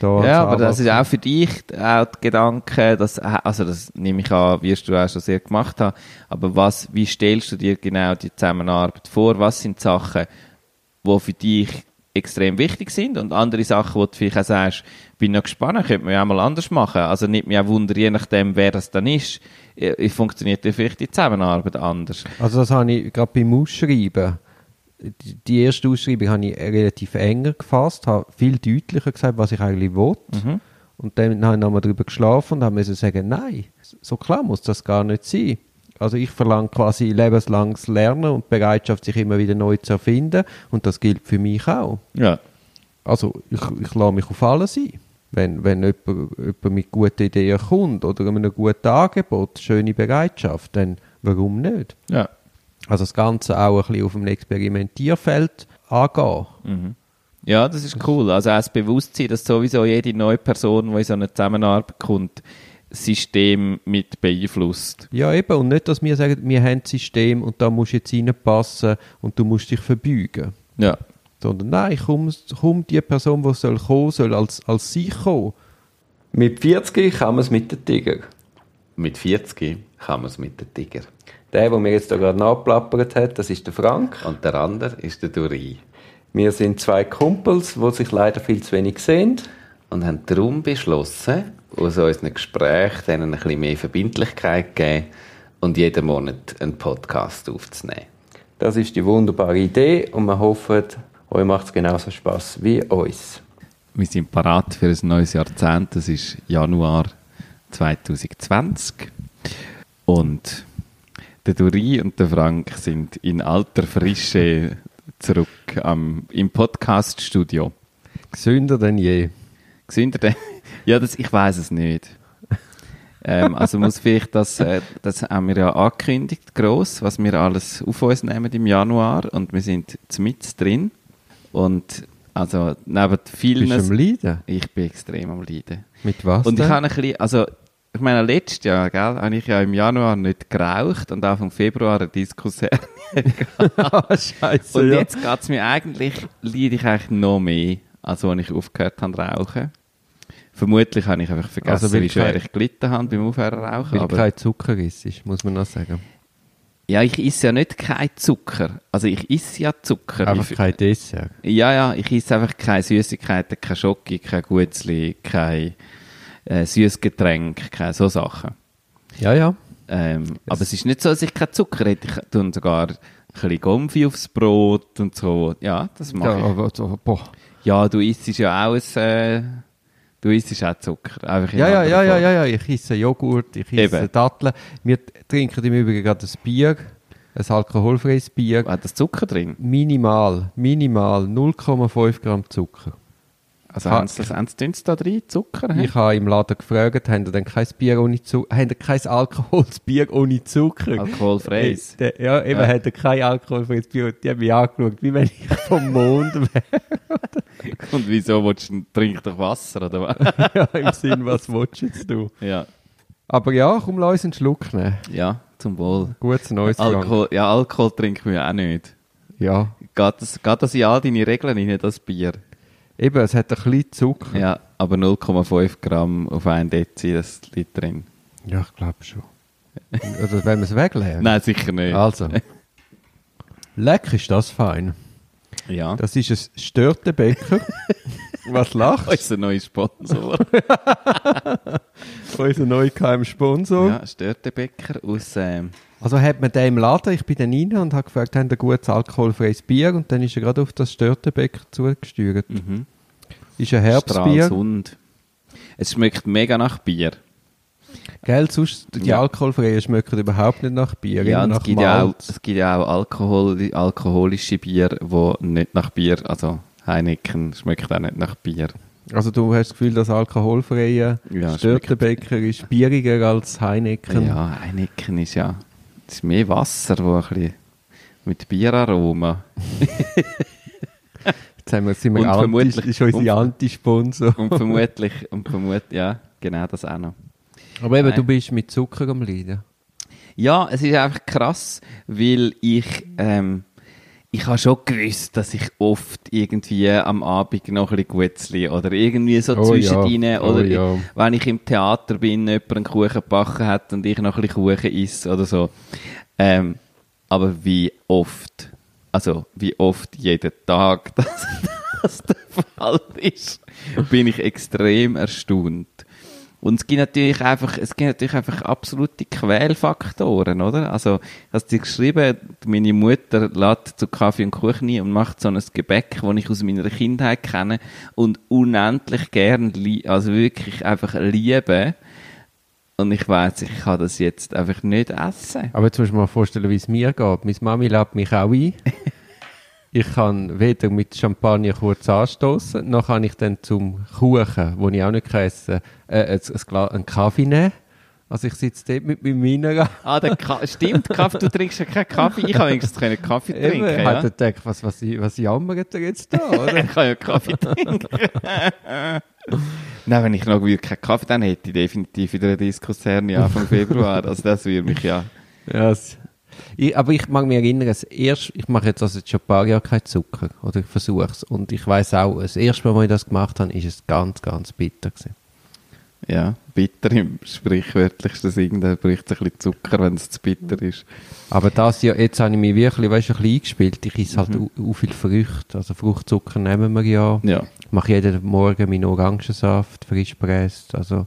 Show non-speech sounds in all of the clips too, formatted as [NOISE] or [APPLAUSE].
Da Ja, aber das ist auch für dich auch der Gedanke, dass, also das nehme ich an, wirst du auch schon sehr gemacht haben, aber was, wie stellst du dir genau die Zusammenarbeit vor? Was sind Sachen, die für dich extrem wichtig sind und andere Sachen, wo du vielleicht auch sagst, bin noch gespannt, könnte man ja auch mal anders machen. Also nicht mich auch wundern, je nachdem, wer das dann ist, äh, funktioniert vielleicht die Zusammenarbeit anders. Also das habe ich gerade beim Ausschreiben, die, erste Ausschreibung habe ich relativ enger gefasst, habe viel deutlicher gesagt, was ich eigentlich will. Mhm. Und dann habe ich nochmal darüber geschlafen und habe müssen sagen, nein, so klar muss das gar nicht sein. Also ich verlange quasi lebenslanges Lernen und Bereitschaft, sich immer wieder neu zu erfinden. Und das gilt für mich auch. Ja. Also ich, ich lasse mich auf alles ein. Wenn, wenn jemand, jemand mit guten Ideen kommt oder einem guten Angebot, schöne Bereitschaft, dann warum nicht? Ja. Also das Ganze auch ein bisschen auf dem Experimentierfeld angehen. Ja, das ist cool. Also auch das Bewusstsein, dass sowieso jede neue Person, die in so eine Zusammenarbeit kommt, das System mit beeinflusst. Ja, eben. Und nicht, dass wir sagen, wir haben das System und da musst du jetzt reinpassen und du musst dich verbeugen. Ja. Sondern nein, komm, komm die Person, die soll kommen soll, als, als sie kommen. Mit 40 kann man es mit den Tiger. Mit 40 kann man es mit dem Tiger. Der, der mir jetzt da gerade nachplappert hat, das ist der Frank. Und der andere ist der Duri. Wir sind zwei Kumpels, die sich leider viel zu wenig sehen. Und haben darum beschlossen, aus unseren Gesprächen denen ein bisschen mehr Verbindlichkeit geben und jeden Monat einen Podcast aufzunehmen. Das ist die wunderbare Idee und wir hoffen, euch macht es genauso Spaß wie uns. Wir sind parat für ein neues Jahrzehnt. Das ist Januar 2020. Und der Duri und der Frank sind in alter Frische zurück am, im Podcaststudio. Gesünder denn je. Gesünder denn? [LAUGHS] Ja, das, ich weiß es nicht. ähm, also muss vielleicht das, äh, das haben wir ja angekündigt, gross, was wir alles auf uns nehmen im Januar und wir sind mit drin und also neben vielen... Bist du am Leiden? Ich bin extrem am Leiden. Mit was Und ich denn? habe ein bisschen, also, ich meine, letztes Jahr, gell, habe ich ja im Januar nicht geraucht und Anfang Februar eine Diskussion. [LAUGHS] Ah, Scheiße, Und ja. jetzt geht es mir eigentlich, leide ich eigentlich noch mehr, als als ich aufgehört habe zu rauchen. Vermutlich habe ich einfach vergessen, Also, wie schwer kein- ich gelitten habe beim Aufhören rauchen. Weil Aber, kein Zucker ist, muss man noch sagen. ja, ich esse ja nicht kein Zucker. Also ich esse ja Zucker. Einfach ich, kein Dessert. Ja, ja, ich esse einfach keine Süßigkeiten, kein Schoki, kein Gutzli, kein äh, Süßgetränk, keine so Sachen. Ja, ja. Ähm, aber es ist nicht so, dass ich keinen Zucker hätte. Ich tue sogar ein bisschen Gomfi aufs Brot und so. Ja, das mache ja ich. aber, so, boah. Ja, du isst ja auch ein, äh, du isst auch Zucker. Einfach in Ja, ja, ja, ja, ja, ja, ich esse Joghurt, ich esse. Datteln. Wir trinken im Übrigen gerade ein Bier, ein alkoholfreies Bier. Hat das Zucker drin? Minimal, minimal 0,5 Gramm Zucker. Also Ha- haben sie das, haben sie da drin, Zucker? Ich habe im Laden gefragt, haben ihr denn kein Bier ohne Zucker, haben ihr kein alkoholfreies Bier ohne Zucker? Alkoholfreies. Äh, der- Ja, eben, Ja. hat er kein alkoholfreies Bier. Und Die haben mich angeschaut, wie wenn ich vom Mond wäre. [LAUGHS] Und wieso willst du, trink doch Wasser, oder was? [LAUGHS] ja, Im Sinn, was willst du jetzt du? ja. Aber ja, komm, lass uns einen Schluck nehmen. Ja, zum Wohl. Gutes Neues. Alkohol, ja, Alkohol trinken wir auch nicht. Ja, Geht das, geht das in all deine Regeln rein, das Bier? Eben, es hat ein bisschen Zucker. Ja, aber 0,5 Gramm auf ein Dezi, das liegt drin. Ja, ich glaube schon. Oder wenn wir es wegleeren? Nein, sicher nicht. Also. Leck ist das fein. Ja. Das ist ein Störtebäcker. [LAUGHS] Was lachst Unser neuer Sponsor. [LAUGHS] Unser neuer KM-Sponsor. ja, Störtebäcker aus, ähm, Also hat man den im Laden, ich bin dann rein und habe gefragt, haben ein gutes alkoholfreies Bier? Und dann ist er gerade auf das Störtebäcker zugesteuert. mhm. Ist ein Herbstbier. Stralsund. Es schmeckt mega nach Bier. Gell, sonst, die Ja. alkoholfreien schmecken überhaupt nicht nach Bier. Ja, und es nach gibt ja auch, es gibt ja auch Alkohol, alkoholische Bier, die nicht nach Bier, also Heineken schmeckt auch nicht nach Bier. Also du hast das Gefühl, das alkoholfreie Ja, Störtebäcker ist bieriger als Heineken. Ja, Heineken ist ja das ist mehr Wasser, wo ein bisschen mit Bieraroma. [LAUGHS] Jetzt haben wir, sind wir Und anti, vermutlich- ist unsere und- Anti-Sponsor. Und vermutlich, und vermutlich, ja, genau das auch noch. Aber eben, Nein. du bist mit Zucker am Leiden. Ja, es ist einfach krass, weil ich, ähm, ich habe schon gewusst, dass ich oft irgendwie am Abend noch ein bisschen Gutzli oder irgendwie so Oh zwischendrin ja, oder oh ja. wenn ich im Theater bin, jemand einen Kuchen gebacken hat und ich noch ein bisschen Kuchen esse oder so. Ähm, aber wie oft, also wie oft jeden Tag [LAUGHS] das, das der Fall ist, bin ich extrem erstaunt. Und es gibt natürlich einfach, es gibt natürlich einfach absolute Quälfaktoren, oder? Also, hast du geschrieben, meine Mutter lädt zu Kaffee und Kuchen ein und macht so ein Gebäck, das ich aus meiner Kindheit kenne und unendlich gern, also wirklich einfach liebe. Und ich weiß, ich kann das jetzt einfach nicht essen. Aber jetzt musst du mal vorstellen, wie es mir geht. Meine Mami lädt mich auch ein. [LAUGHS] Ich kann weder mit Champagner kurz anstoßen, noch kann ich dann zum Kuchen, den ich auch nicht essen kann, äh, ein, ein, Gla- einen Kaffee nehmen. Also ich sitze dort mit meinem Mineral. Ah, der Ka stimmt, Kaffee, du trinkst ja keinen Kaffee. Ich kann wenigstens keinen Kaffee trinken. Eben, ja? hat er gedacht, was, was, was jammert er jetzt da, [LAUGHS] oder? Ich kann ja Kaffee trinken. [LAUGHS] Nein, wenn ich noch wirklich keinen Kaffee dann hätte, ich definitiv wieder eine Diskussion Anfang Februar. Also das würde mich ja... Ja, ich, aber ich mag mich erinnern, das erste, ich mache jetzt also schon ein paar Jahre keinen Zucker, oder ich versuche es. Und ich weiß auch, das erste Mal, als ich das gemacht habe, ist es ganz, ganz bitter gewesen. Ja, bitter im sprichwörtlichsten Sinn, da bricht es ein bisschen Zucker, wenn es zu bitter ist. Aber das Jahr, jetzt habe ich mich wirklich, weißt, ein bisschen eingespielt. Ich esse halt auch viel Früchte. Also Fruchtzucker nehmen wir ja. Ja. Ich mache jeden Morgen meinen Orangensaft, frisch presst. Also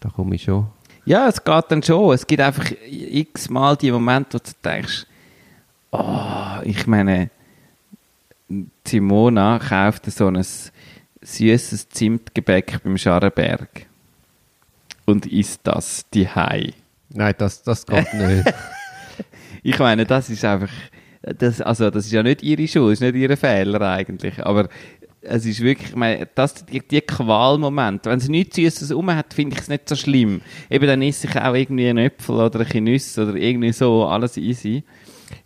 da komme ich schon. Ja, es geht dann schon. Es gibt einfach x-mal die Momente, wo du denkst, oh, ich meine, Simona kauft so ein süßes Zimtgebäck beim Scharrenberg und isst das die Nein, das, das geht [LAUGHS] nicht. Ich meine, das ist einfach, das, also das ist ja nicht ihre Schuld, das ist nicht ihr Fehler eigentlich, aber es ist wirklich, ich meine, das, die, die Qualmomente, wenn sie nichts Süßes rum hat, finde ich es nicht so schlimm. Eben dann esse ich auch irgendwie einen Äpfel oder ein Nüsse oder irgendwie so, alles easy.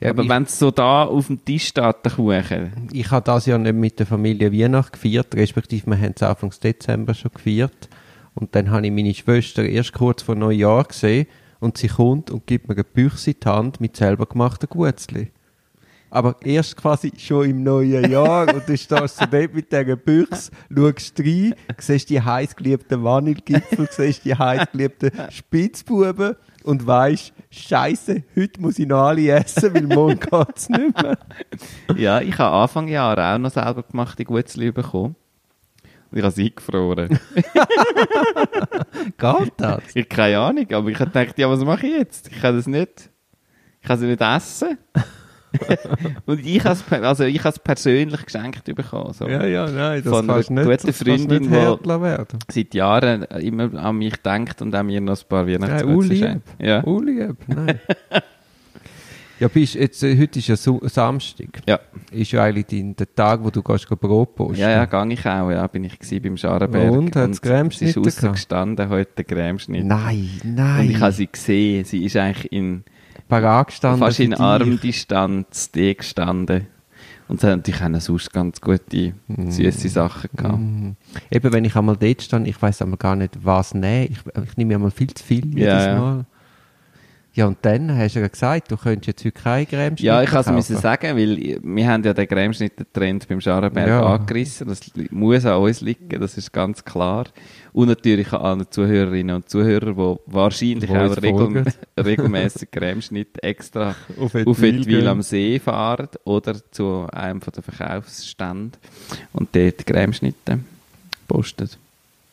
Ja, aber wenn es so da auf dem Tisch steht, der Kuchen, ich habe das Jahr nicht mit der Familie Weihnacht gefeiert, respektive wir haben es Anfang Dezember schon gefeiert. Und dann habe ich meine Schwester erst kurz vor Neujahr gesehen und sie kommt und gibt mir eine Büchse in die Hand mit selber gemachten Gutzli. Aber erst quasi schon im neuen Jahr und du stehst so dort mit dieser Büchse, schaust rein, siehst die heiß geliebten Vanillegipfel, siehst die heiß geliebten Spitzbuben und weißt, Scheiße, heute muss ich noch alle essen, weil morgen geht's nicht mehr. ja, ich habe Anfang Jahr auch noch selber gemachte Gutzli bekommen. Und ich habe sie eingefroren. [LAUGHS] Geht das? Ich habe keine Ahnung, aber ich habe gedacht, ja, was mache ich jetzt? Ich kann das nicht, ich kann sie nicht essen. [LAUGHS] und ich habe es, also ich es persönlich geschenkt bekommen. So. Ja, ja, nein, das Von kannst du einer guten Freundin, werden. Seit Jahren immer an mich denkt und auch mir noch ein paar Ja, Weihnachtswürze Uli, schenkt. Ja. Uli, nein. [LAUGHS] ja, bist, jetzt, äh, heute ist ja Su Samstag. Ja. Ist ja eigentlich dein, der Tag, wo du gehst, Brot posten. ja, ja, gang ich auch. Ja, bin ich gewesen beim Scharenberg. Und, hat's Es ist Cremeschnitte aussen gehabt? gestanden, heute der Cremeschnitt. Nein, nein. Und ich habe sie gesehen. Sie ist eigentlich in, parat gestanden. fast in. Armdistanz die gestanden. Und sie hat natürlich sonst ganz gute, süße Sachen gehabt. Mhm. Eben, wenn ich einmal dort stand, ich weiß einmal gar nicht, was nehmen. Ich, ich nehme einmal viel zu viel jedes ja. Mal. Ja, und dann hast du ja gesagt, du könntest jetzt heute keine Creme Ja, ich kaufen. musste sagen, weil wir haben ja den Cremeschnitt-Trend beim Scharenberg Ja. angerissen. Das muss an uns liegen, das ist ganz klar. Und natürlich an allen Zuhörerinnen und Zuhörern, die wahrscheinlich Wo auch regel [LAUGHS] regelmäßig Cremeschnitt extra Auf auf Etwil am See fahren oder zu einem von den Verkaufsständen und dort Cremeschnitte postet.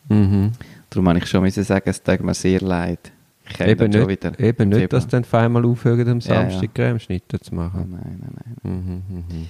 Mhm. Darum habe ich schon sagen, es tut mir sehr leid. Eben nicht, wieder eben nicht Februar. dass dann auf einmal aufhören, am Ja, ja. Samstag Cremeschnitte zu Oh, machen. nein, nein, nein. Mhm, mhm.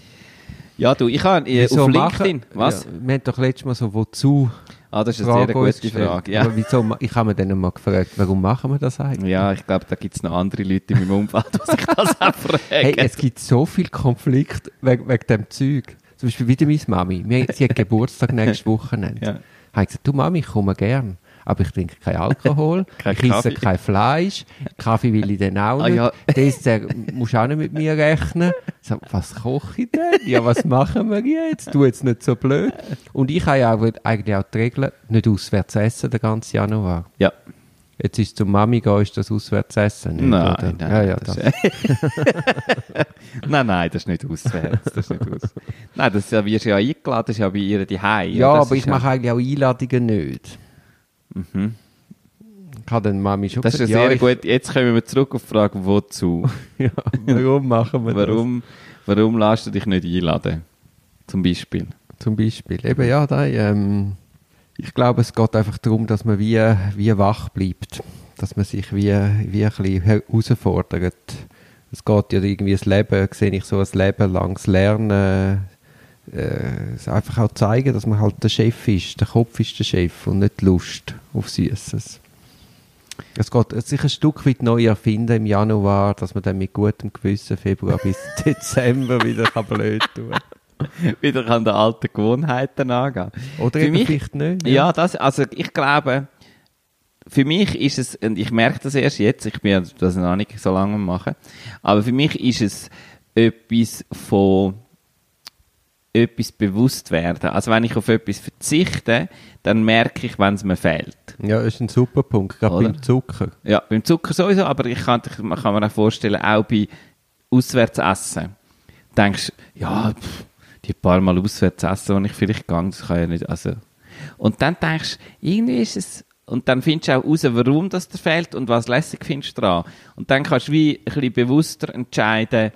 Ja, du, ich habe äh, Wieso auf machen- LinkedIn, was? Ja, wir haben doch letztes Mal so wozu Ah, das ist eine sehr gute. Frage. Ja. Aber wieso, ich habe mir dann mal gefragt, warum machen wir das eigentlich? ja, ich glaube, da gibt es noch andere Leute in meinem Umfeld, die sich das auch [LAUGHS] fragen. Hey, es gibt so viel Konflikt wegen, wegen dem Zeug. Zum Beispiel wieder meine Mami. Wir, [LAUGHS] sie hat Geburtstag nächste Woche. Ja. Habe ich gesagt, du Mami, ich komme gern. Aber ich trinke keinen Alkohol, [LAUGHS] Kein ich esse kein Fleisch, Kaffee will ich dann auch Ah, nicht. ja. Dessert musst du auch nicht mit mir rechnen. Sag, was koche ich denn? Ja, was machen wir jetzt? Tu jetzt nicht so blöd. Und ich habe ja auch, eigentlich auch die Regel, nicht auswärts essen den ganzen Januar. ja. Jetzt ist zum Mami gehen, ist das Auswärtsessen nicht, Nein, oder? nein, ja, ja, das das. [LAUGHS] nein, nein, das ist nicht auswärts. Das ist nicht aus. Nein, das ja, wirst du ja eingeladen, das ist ja bei ihr die ja aber ich mache eigentlich auch Einladungen nicht. Mhm. Ich habe dann Mami schon Das ist ja gesagt, sehr gut. Jetzt kommen wir zurück auf die Frage, wozu? [LAUGHS] Ja, warum machen wir das? Warum, warum lässt du dich nicht einladen? Zum Beispiel. Zum Beispiel. Eben, ja, da, ähm, ich glaube, es geht einfach darum, dass man wie, wie wach bleibt. Dass man sich wie, wie ein bisschen herausfordert. Es geht ja irgendwie das Leben, sehe ich so, ein Leben langs Lernen. Äh, einfach auch zeigen, dass man halt der Chef ist. Der Kopf ist der Chef und nicht die Lust auf Süßes. Es geht sich ein Stück weit neu erfinden im Januar, dass man dann mit gutem Gewissen Februar bis [LAUGHS] Dezember wieder kann blöd tun Wieder an den alten Gewohnheiten angehen. Oder Für mich- vielleicht nicht. Ja, das, also ich glaube, für mich ist es, und ich merke das erst jetzt, ich bin ja das noch nicht so lange machen, aber für mich ist es etwas von etwas bewusst werden. Also wenn ich auf etwas verzichte, dann merke ich, wenn es mir fehlt. Ja, das ist ein super Punkt, gerade Oder? beim Zucker. Ja, beim Zucker sowieso, aber ich kann, man kann mir auch vorstellen, auch bei Auswärtsessen. Denkst ja, pff, die paar Mal auswärts essen, wo ich vielleicht gehe, das kann ja nicht, also. Und dann denkst du, irgendwie ist es, und dann findest du auch raus, warum das dir fehlt und was lässig findest du dran. Und dann kannst du wie ein bisschen bewusster entscheiden,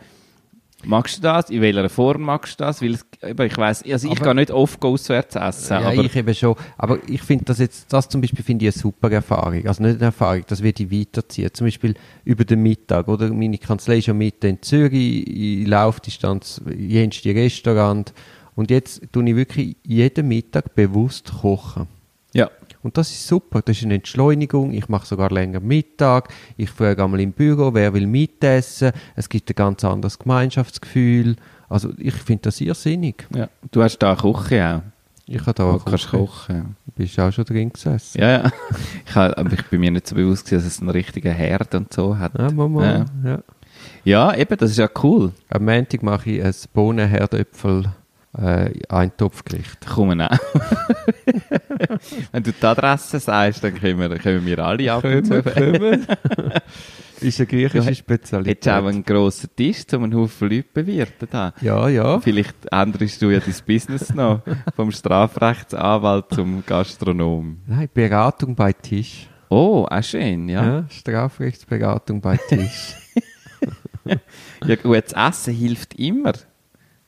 magst du das, in welcher Form magst du das, weil es, ich weiss, also ich Aber- gehe nicht oft auswärts essen, Ja, aber ich eben schon. Aber ich finde das jetzt, das zum Beispiel finde ich eine super Erfahrung. Also nicht eine Erfahrung, das wird ich weiterziehen. Zum Beispiel über den Mittag, oder? Meine Kanzlei ist ja mitten in Zürich, ich laufe Distanz, jenste Restaurant. Und jetzt tue ich wirklich jeden Mittag bewusst kochen. ja. Und das ist super, das ist eine Entschleunigung. Ich mache sogar länger Mittag. Ich frage einmal im Büro, wer will mitessen. Es gibt ein ganz anderes Gemeinschaftsgefühl. Also ich finde das irrsinnig. ja. Du hast da Küche auch. Ich habe da Du kannst kochen. Bist auch schon drin gesessen? Ja, ja. [LAUGHS] Ich habe, aber ich bin mir nicht so bewusst, gewesen, dass es einen richtigen Herd und so hat. Ja, Mama. Ja. Ja. Ja, eben, das ist ja cool. Am Montag mache ich ein Bohnenherdöpfel äh, Eintopfgericht. Kommen auch. [LAUGHS] Wenn du die Adresse sagst, dann können wir, können wir alle ab und zu. kommen. [LAUGHS] ist eine griechische Du Spezialität. Jetzt auch einen grossen Tisch, um einen Haufen Leute bewirten. Da. ja, ja. Vielleicht änderst du ja dein Business noch [LAUGHS] vom Strafrechtsanwalt zum Gastronom. Nein, Beratung bei Tisch. Oh, auch schön, ja. Ja. Strafrechtsberatung bei Tisch. Ja, gutes Essen hilft immer.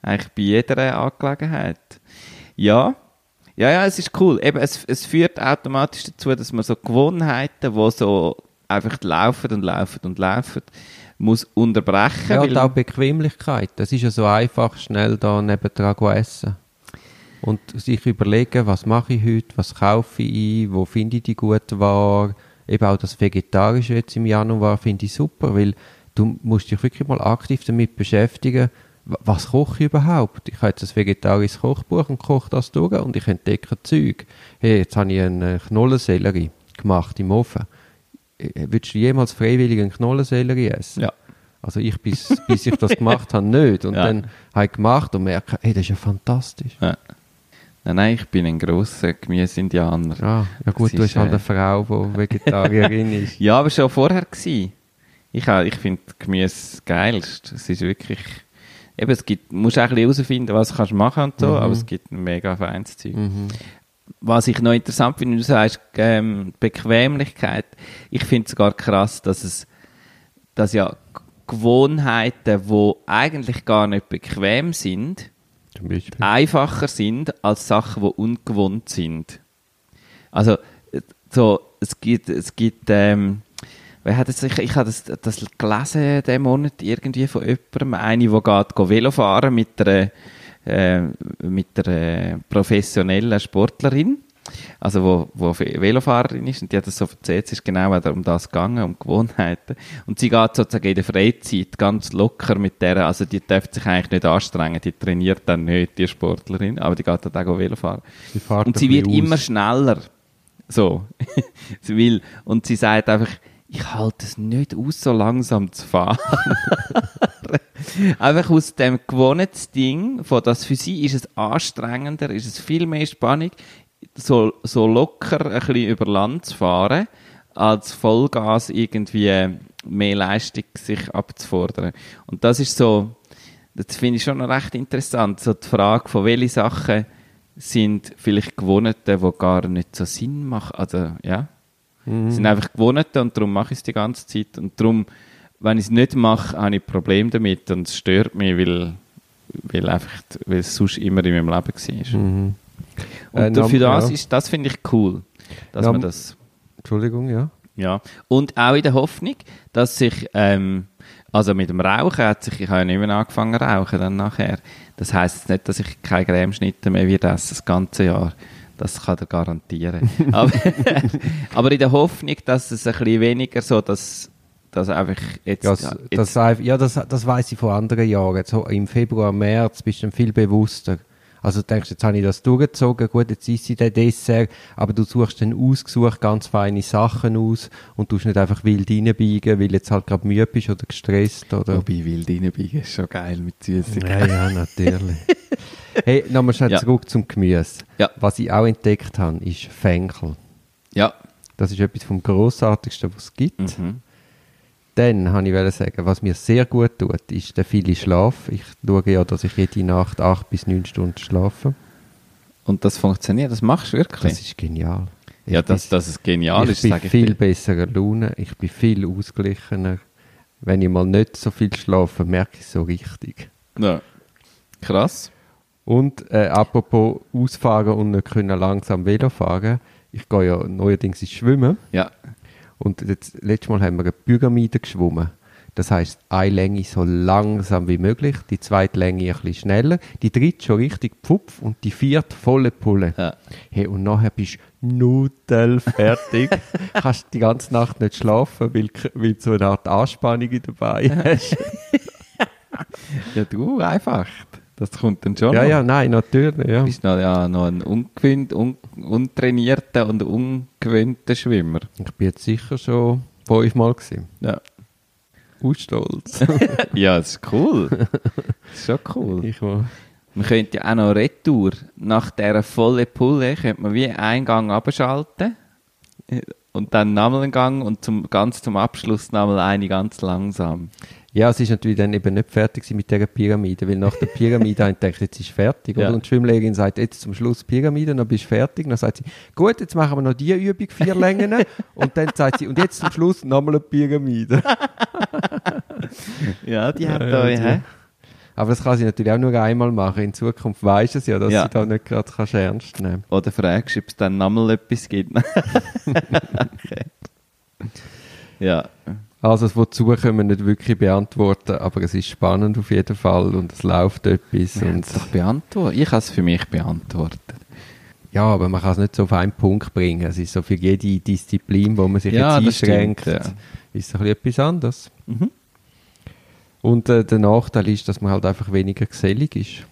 Eigentlich bei jeder Angelegenheit. Ja. Ja, ja, es ist cool. Eben, es, es führt automatisch dazu, dass man so Gewohnheiten, die so einfach laufen und laufen und laufen, muss unterbrechen. ja, und auch Bequemlichkeit. Das ist ja so einfach, schnell da nebendran essen. Und sich überlegen, was mache ich heute, was kaufe ich wo finde ich die gute Ware. Eben auch das Vegetarische jetzt im Januar finde ich super, weil du musst dich wirklich mal aktiv damit beschäftigen, was koche ich überhaupt? Ich habe jetzt ein vegetarisches Kochbuch und koche das durch und ich entdecke Zeug. Hey, jetzt habe ich einen Knollensellerie gemacht im Ofen. Äh, Würdest du jemals freiwillig einen Knollensellerie essen? Ja. Also ich, bis, bis ich das gemacht habe, nicht. Und [LAUGHS] Ja. dann habe ich gemacht und merke, hey, das ist ja fantastisch. Ja. Nein, nein, ich bin ein grosser Gemüseindianer. Ah, ja gut, Das du ist, hast halt äh, eine Frau, die Vegetarierin ist. [LAUGHS] Ja, aber schon vorher gsi. Ich, ich finde Gemüse das geilste. Es ist wirklich... Eben, es gibt, du musst auch ein bisschen herausfinden, was du kannst machen und so, Mhm. aber es gibt ein mega feines Zeug. Mhm. Was ich noch interessant finde, du sagst, ähm, Bequemlichkeit. Ich finde sogar krass, dass es, dass ja Gewohnheiten, die eigentlich gar nicht bequem sind, einfacher sind als Sachen, die ungewohnt sind. Also, äh, so, es gibt, es gibt, ähm, wer hat das, ich, ich habe das, das gelesen, diesen Monat, irgendwie von jemandem, eine, die geht, geht Velofahren mit einer, äh, mit einer professionellen Sportlerin, also wo, wo Velofahrerin ist, und die hat das so erzählt, es ist genau um das gegangen, um Gewohnheiten. Und sie geht sozusagen in der Freizeit ganz locker mit der, also die darf sich eigentlich nicht anstrengen, die trainiert dann nicht, die Sportlerin, aber die geht dann auch Velofahren. Und sie wird bisschen immer aus. schneller. So. [LAUGHS] sie will, und sie sagt einfach, ich halte es nicht aus, so langsam zu fahren. [LAUGHS] einfach aus dem Gewohnheitsding, von das für sie ist es anstrengender, ist es viel mehr Spannung, so, so locker ein bisschen über Land zu fahren, als Vollgas irgendwie äh, mehr Leistung sich abzufordern. Und das ist so, das finde ich schon recht interessant, so die Frage von welche Sachen sind vielleicht Gewohnheiten, die gar nicht so Sinn machen. Also, ja. Mhm. sind einfach Gewohnheiten und darum mache ich es die ganze Zeit. Und darum, wenn ich es nicht mache, habe ich Probleme damit und es stört mich, weil, weil, einfach, weil es sonst immer in meinem Leben war. Mhm. Und Äh, dafür nam- das, ja. ist, das finde ich cool, dass Nam- man das... Entschuldigung, ja. Ja, und auch in der Hoffnung, dass sich, ähm, also mit dem Rauchen hat sich, ich habe ja nicht mehr angefangen zu rauchen dann nachher. Das heisst jetzt nicht, dass ich keine Cremeschnitte mehr wird essen, das ganze Jahr. Das kann ich garantieren. [LAUGHS] aber, aber in der Hoffnung, dass es ein bisschen weniger so, dass, dass einfach jetzt, Ja, das, jetzt das, ja, das, das weiß ich von anderen Jahren. So im Februar, März bist du dann viel bewusster. Also du denkst, jetzt habe ich das durchgezogen, gut, jetzt isst ich den Dessert, aber du suchst dann ausgesucht ganz feine Sachen aus und tust nicht einfach wild reinbiegen, weil jetzt halt gerade müde bist oder gestresst oder... Wobei wild reinbiegen ist schon geil mit Süßigkeiten. Ja, ja, natürlich. [LAUGHS] hey, nochmal schnell Ja. zurück zum Gemüse. Ja. Was ich auch entdeckt habe, ist Fenchel. Ja. Das ist etwas vom Grossartigsten, was es gibt. Mhm. Dann habe ich sagen, was mir sehr gut tut, ist der viele Schlaf. Ich schaue ja, dass ich jede Nacht acht bis neun Stunden schlafe. Und das funktioniert, das machst du wirklich? Das ist genial. ja, Ich dass, bin- dass es genial ich ist, bin sage ich viel besserer Laune, ich bin viel ausgeglichener. Wenn ich mal nicht so viel schlafe, merke ich es so richtig. Ja. Krass. Und äh, apropos ausfahren und nicht können langsam Velo fahren, ich gehe ja neuerdings ins Schwimmen Ja. und jetzt, letztes Mal haben wir eine Pyramide geschwommen. Das heißt, eine Länge so langsam wie möglich, die zweite Länge ein bisschen schneller, die dritte schon richtig Pfupf und die vierte volle Pulle. Ja. Hey, und nachher bist du nudelfertig. [LAUGHS] Kannst die ganze Nacht nicht schlafen, weil, weil du so eine Art Anspannung dabei hast. [LAUGHS] Ja, du, einfach. Das kommt dann schon ja, noch. ja, nein, natürlich. Ja. Du bist noch, ja, noch ein ungewöhnt, un, untrainierter und ungewöhnter Schwimmer. Ich bin jetzt sicher schon fünfmal gewesen. Ja. Aus Stolz. [LAUGHS] ja, das ist cool. Das ist schon cool. ich war. Man könnte ja auch noch Retour. Nach dieser vollen Pulle könnte man wie einen Gang abschalten und dann nochmal einen Gang und zum, ganz zum Abschluss nochmal eine ganz langsam. Ja, es ist natürlich dann eben nicht fertig mit dieser Pyramide, weil nach der Pyramide [LAUGHS] habe ich gedacht, jetzt ist fertig. Ja. Oder? Und die Schwimmlehrerin sagt, jetzt zum Schluss Pyramide, dann bist du fertig. Dann sagt sie, gut, jetzt machen wir noch die Übung, vier Längen. [LAUGHS] und dann sagt sie, und jetzt zum Schluss nochmal eine Pyramide. [LAUGHS] Ja, die hat Ja, da, hä? Aber das kann sie natürlich auch nur einmal machen. In Zukunft weiß es ja, dass Ja. sie da nicht gerade kannst ernst nehmen Oder fragst du, ob es dann nochmal etwas gibt. okay. Ja. Also, das wozu können wir nicht wirklich beantworten, aber es ist spannend auf jeden Fall und es läuft etwas. Wir Und, es doch beantwortet. Ich habe es für mich beantwortet. ja, aber man kann es nicht so auf einen Punkt bringen. Es ist so für jede Disziplin, wo man sich Ja, jetzt einschränkt, stimmt, ja. ist es ein bisschen etwas anderes. Mhm. Und äh, der Nachteil ist, dass man halt einfach weniger gesellig ist.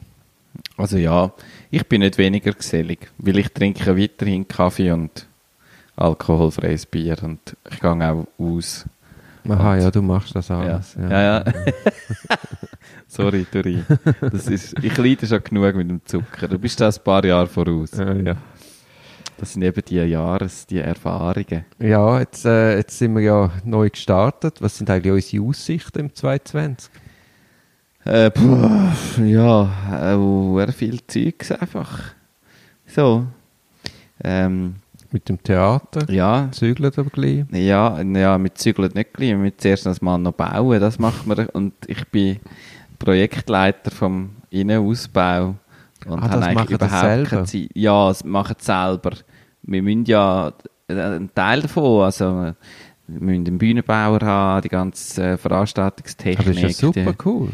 Also ja, ich bin nicht weniger gesellig, weil ich trinke weiterhin Kaffee und alkoholfreies Bier und ich gehe auch aus. Aha, ja, du machst das Ja, alles. ja. ja. [LAUGHS] Sorry, Dori. Das ist, ich leide schon genug mit dem Zucker. Du bist da ein paar Jahre voraus. Ja, ja. Das sind eben die Jahres, die Erfahrungen. ja jetzt, äh, jetzt sind wir ja neu gestartet. Was sind eigentlich unsere Aussichten im 2020? Äh, puh, ja, auch sehr viel Zeugs einfach. So. Ähm, Mit dem Theater? ja, Zügelt aber gleich. Ja, ja, wir zügeln nicht gleich, wir müssen zuerst das mal noch bauen, das macht man. Und ich bin Projektleiter vom Innenausbau und Ah, das habe eigentlich machen überhaupt selber? keine Zeit. Ja, das machen es selber. Wir müssen ja äh, einen Teil davon, also wir müssen einen Bühnenbauer haben, die ganze äh, Veranstaltungstechnik. Aber das ist ja super cool.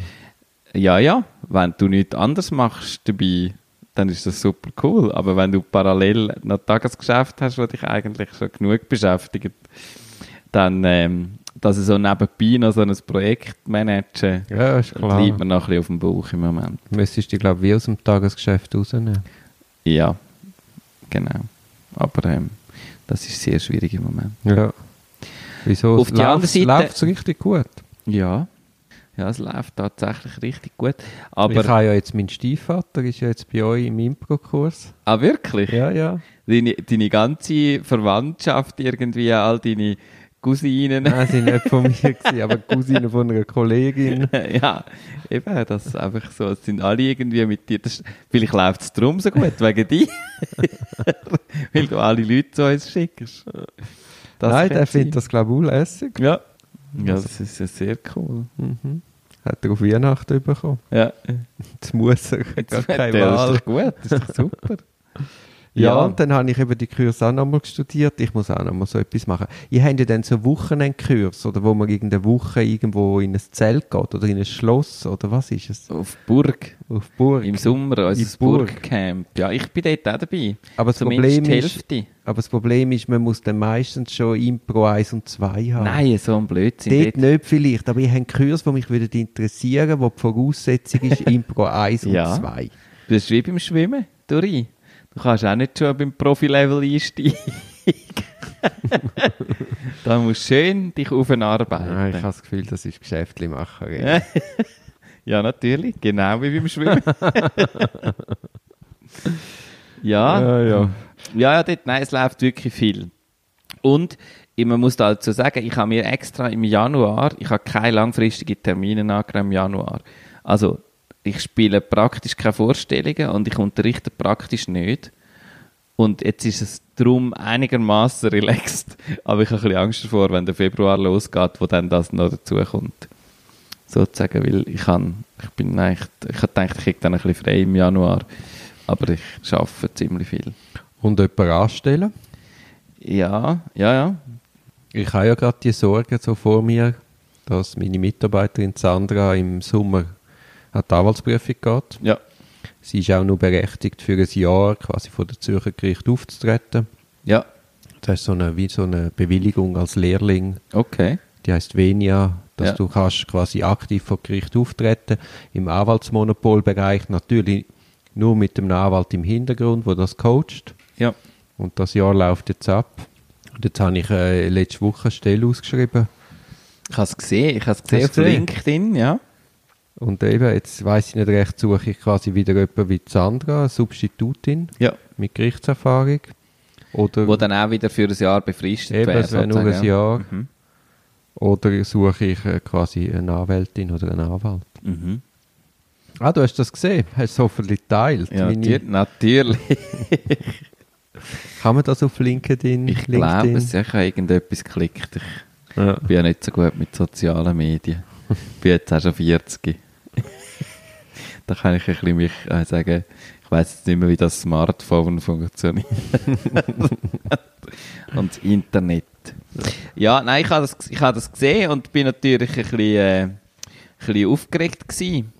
ja, ja, wenn du nichts anderes machst dabei, dann ist das super cool. Aber wenn du parallel noch Tagesgeschäft hast, das dich eigentlich schon genug beschäftigt, dann, ähm, dass du so nebenbei noch so ein Projekt managen, Ja, ist klar. liegt man noch ein bisschen auf dem Bauch im Moment. Müsstest du, glaube ich, wie aus dem Tagesgeschäft rausnehmen. Ja, genau. Aber ähm, das ist sehr schwierig im Moment. Ja. Wieso? Auf die andere Seite- läuft es richtig gut. Ja, ja, es läuft tatsächlich richtig gut. Aber ich habe ja jetzt, mein Stiefvater ist ja jetzt bei euch im Impro-Kurs. ah, wirklich? Ja, ja. deine, deine ganze Verwandtschaft irgendwie, all deine Cousinen. Nein, sie nicht von mir, [LAUGHS] gewesen, aber die Cousine von einer Kollegin. [LAUGHS] ja, eben, das ist einfach so. Es sind alle irgendwie mit dir. Das, vielleicht läuft es drum so gut, wegen dir. [LAUGHS] Weil du alle Leute zu uns schickst. Das Nein, der findet das, glaube ich, lässig. Ja. Ja, das ist ja sehr cool. Mhm. Hat er auf Weihnachten bekommen. Ja. Jetzt muss er, Jetzt gar keine der, das Wahl. ist doch gut, das ist doch super. [LAUGHS] Ja, Ja. und dann habe ich eben die Kurs auch nochmal studiert. Ich muss auch nochmal so etwas machen. Ihr habt ja dann so Wochenendkurs, oder wo man irgendeine Woche irgendwo in ein Zelt geht, oder in ein Schloss, oder was ist es? Auf Burg. Auf Burg. Im Sommer, unser Burg. Burgcamp. Ja, ich bin dort auch dabei. Aber das Problem die ist-. Aber das Problem ist, man muss dann meistens schon Impro 1 und 2 haben. Nein, so ein Blödsinn. Dort nicht vielleicht, aber ich habe einen Kurs, der mich würde interessieren wo die Voraussetzung ist [LAUGHS] Impro 1 und Ja. 2. Das ist wie beim Schwimmen, Dori. Du kannst auch nicht schon beim Profi-Level einsteigen. [LAUGHS] da musst du schön dich aufenarbeiten. Nein, ich habe das Gefühl, das ist Geschäftlimacherei. [LAUGHS] ja, natürlich. Genau wie beim Schwimmen. [LAUGHS] ja. ja. Ja, ja, dort, nein, es läuft wirklich viel. Und man muss dazu sagen, ich habe mir extra im Januar, ich habe keine langfristigen Termine angenommen im Januar. Also, ich spiele praktisch keine Vorstellungen und ich unterrichte praktisch nicht. Und jetzt ist es darum einigermaßen relaxed. [LAUGHS] Aber ich habe ein bisschen Angst davor, wenn der Februar losgeht, wo dann das noch dazukommt. Sozusagen, weil ich, kann, ich bin eigentlich, ich habe gedacht, ich kriege dann ein bisschen frei im Januar. Aber ich arbeite ziemlich viel. Und jemanden anstellen. Ja, ja, ja. Ich habe ja gerade die Sorge so vor mir, dass meine Mitarbeiterin Sandra im Sommer an die Anwaltsprüfung geht. Ja. Sie ist auch nur berechtigt für ein Jahr quasi vor der Zürcher Gericht aufzutreten. Ja, Das ist so eine, wie so eine Bewilligung als Lehrling. okay. Die heißt Venia, dass Ja. du kannst quasi aktiv vor Gericht auftreten. Im Anwaltsmonopolbereich natürlich nur mit dem Anwalt im Hintergrund, wo das coacht. Ja. Und das Jahr läuft jetzt ab. Und jetzt habe ich äh, letzte Woche eine Stelle ausgeschrieben. Ich habe es gesehen, ich habe es gesehen auf? LinkedIn, ja. Und eben, jetzt weiß ich nicht recht, suche ich quasi wieder jemanden wie Sandra, eine Substitutin Ja. mit Gerichtserfahrung. Oder, Wo dann auch wieder für ein Jahr befristet eben, wäre. es wäre nur ein Jahr. Mhm. Oder suche ich äh, quasi eine Anwältin oder einen Anwalt. Mhm. Ah, du hast das gesehen? Hast du hoffentlich geteilt? Ja, Meine- natürlich. Kann man das auf LinkedIn? Ich glaube, es ich habe irgendetwas geklickt. Ich Ja. bin ja nicht so gut mit sozialen Medien. Ich bin jetzt auch schon 40. [LAUGHS] da kann ich ein bisschen mich äh, sagen, ich weiß jetzt nicht mehr, wie das Smartphone funktioniert. [LAUGHS] und das Internet. Ja, nein, ich habe das, ich habe das gesehen und bin natürlich ein bisschen, äh, ein bisschen aufgeregt gewesen.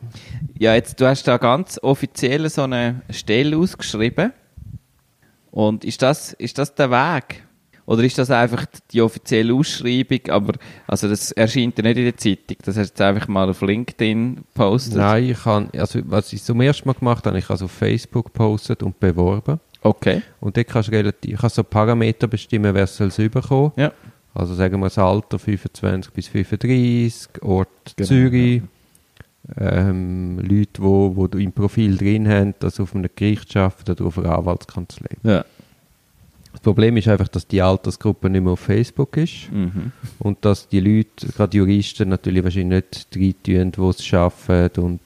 Ja, jetzt, du hast da ganz offiziell so eine Stelle ausgeschrieben. Und ist das, ist das der Weg? Oder ist das einfach die offizielle Ausschreibung, aber also das erscheint ja nicht in der Zeitung, das hast du jetzt einfach mal auf LinkedIn gepostet? Nein, ich kann, also was ich zum ersten Mal gemacht habe, ich habe es auf Facebook gepostet und beworben. Okay. Und dort kannst du relativ, ich kann so Parameter bestimmen, wer soll es überkommen. Ja. Also sagen wir das Alter 25 bis 35, Ort Genau, Zürich, ähm, Leute, wo, wo du im Profil drin haben, dass auf einem Gericht arbeiten oder auf einer Anwaltskanzlei. Ja. Das Problem ist einfach, dass die Altersgruppe nicht mehr auf Facebook ist Mhm. und dass die Leute, gerade Juristen, natürlich wahrscheinlich nicht reintun, wo sie arbeiten und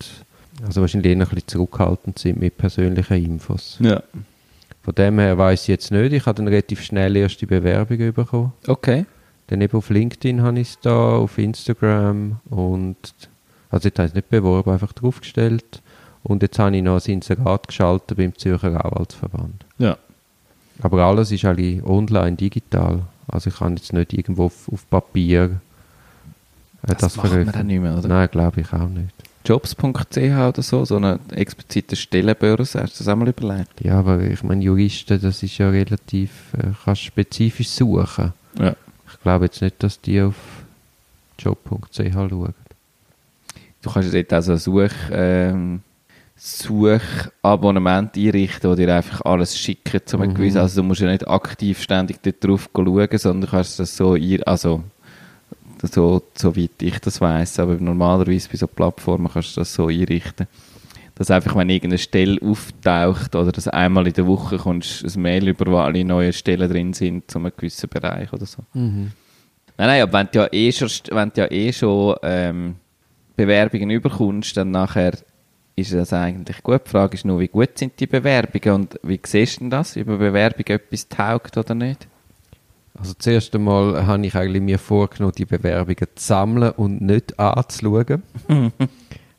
also wahrscheinlich eher ein bisschen zurückhaltend sind mit persönlichen Infos. Ja. Von dem her weiß ich jetzt nicht. Ich habe dann relativ schnell erst die Bewerbung bekommen. Okay. Dann eben auf LinkedIn habe ich es da, auf Instagram und also jetzt habe ich es nicht beworben, einfach draufgestellt. Und jetzt habe ich noch ein Inserat geschaltet beim Zürcher Anwaltsverband. Ja. Aber alles ist eigentlich online, digital. Also ich kann jetzt nicht irgendwo auf, auf Papier äh, Das, das, macht man dann nicht mehr, oder? Nein, glaube ich auch nicht. Jobs.ch oder so, so eine explizite Stellenbörse, hast du das auch mal überlegt? Ja, aber ich meine, Juristen, das ist ja relativ, äh, kannst spezifisch suchen. Ja. Ich glaube jetzt nicht, dass die auf job.ch schauen. Du kannst dort auch so ein Such, ähm, Suchabonnement einrichten, wo dir einfach alles schicken zu einem Mhm. gewissen, also du musst ja nicht aktiv ständig dort drauf schauen, sondern du kannst das so, ein, also so, so weit ich das weiß, aber normalerweise bei so Plattformen kannst du das so einrichten, dass einfach, wenn irgendeine Stelle auftaucht oder dass einmal in der Woche kommst ein Mail über, wo alle neuen Stellen drin sind, zu einem gewissen Bereich oder so. Mhm. Nein, nein, aber wenn du ja eh schon, wenn du ja eh schon ähm, Bewerbungen überkommst, dann nachher ist das eigentlich gut. Die Frage ist nur, wie gut sind die Bewerbungen und wie siehst du das, ob eine Bewerbung etwas taugt oder nicht? Also zuerst einmal habe ich eigentlich mir vorgenommen, die Bewerbungen zu sammeln und nicht anzuschauen. [LAUGHS]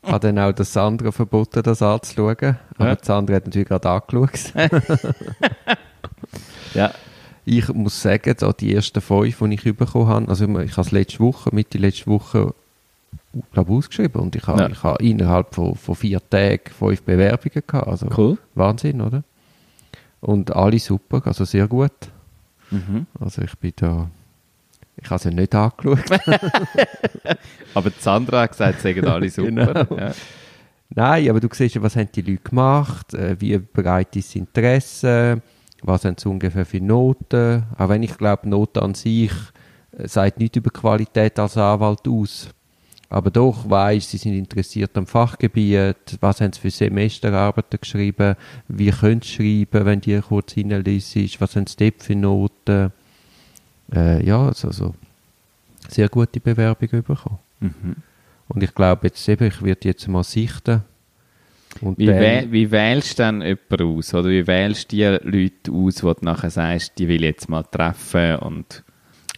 habe dann auch das Sandra verboten, das anzuschauen. Aber Ja. das Sandra hat natürlich gerade angeschaut. [LAUGHS] Ja. Ich muss sagen, so die ersten fünf, die ich bekommen habe, also ich habe es letzte Woche, Mitte letzte Woche, glaube ausgeschrieben und ich habe, Ja. ich habe innerhalb von, von vier Tagen fünf Bewerbungen gehabt. Also Cool. Wahnsinn, oder? Und alle super, also sehr gut. Mhm. Also ich bin da, ich habe es ja nicht angeschaut. [LAUGHS] Aber Sandra hat gesagt, sagen alle super. Genau. Ja. Nein, aber du siehst ja, was haben die Leute gemacht, äh, wie breit ist das Interesse, was haben sie ungefähr für Noten. Auch wenn ich glaube, Noten an sich äh, sagt nicht über Qualität als Anwalt aus. Aber doch weiß, sie sind interessiert am Fachgebiet, was haben sie für Semesterarbeiten geschrieben, wie können sie schreiben, wenn die kurz hinliest, was haben sie dort für Noten. Äh, ja, also, also sehr gute Bewerbung bekommen. Mhm. Und ich glaube jetzt eben, ich werde jetzt mal sichten. Und Wie, dann- wäh wie wählst du dann jemanden aus? Oder wie wählst du die Leute aus, wo du nachher sagst, die will ich jetzt mal treffen? Und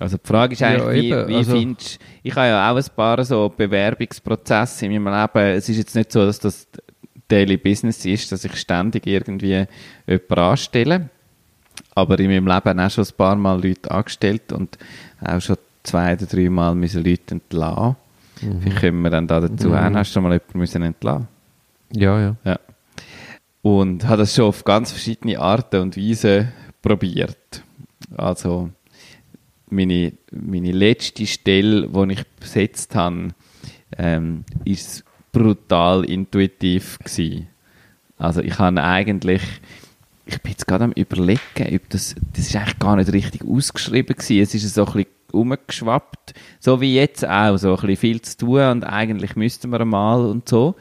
also die Frage ist Ja, eigentlich, wie, eben, wie also- findest Ich habe ja auch ein paar so Bewerbungsprozesse in meinem Leben. Es ist jetzt nicht so, dass das Daily Business ist, dass ich ständig irgendwie jemanden anstelle. Aber in meinem Leben auch schon ein paar Mal Leute angestellt und auch schon zwei oder drei Mal müssen Leute entlassen. Mhm. Wie kommen wir dann da dazu? Auch Hast du schon mal jemanden müssen entlassen? Ja, ja. Ja. Und habe das schon auf ganz verschiedene Arten und Weisen probiert. Also meine, meine letzte Stelle, die ich besetzt habe, ähm, ist brutal intuitiv gewesen. Also ich habe eigentlich, ich bin jetzt gerade am überlegen, ob das, das ist eigentlich gar nicht richtig ausgeschrieben gewesen. Es ist so ein bisschen umgeschwappt, so wie jetzt auch, so ein bisschen viel zu tun und eigentlich müssten wir mal und so.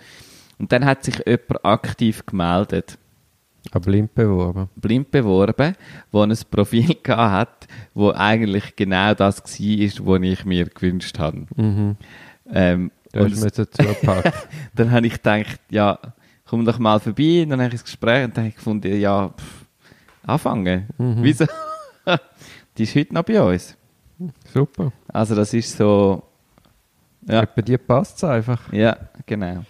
Und dann hat sich jemand aktiv gemeldet Blind beworben. blind beworben, wo ein Profil [LAUGHS] hat, wo eigentlich genau das war, was ich mir gewünscht habe. Mhm. Ähm, und hast du mir dazu gepackt. [LAUGHS] dann habe ich gedacht, ja, komm doch mal vorbei. Und dann habe ich das Gespräch und dann habe ich gefunden, ja, pff, anfangen. Mhm. Wieso? [LAUGHS] Die ist heute noch bei uns. Super. Also das ist so, Ja. Bei dir passt es einfach. ja, genau.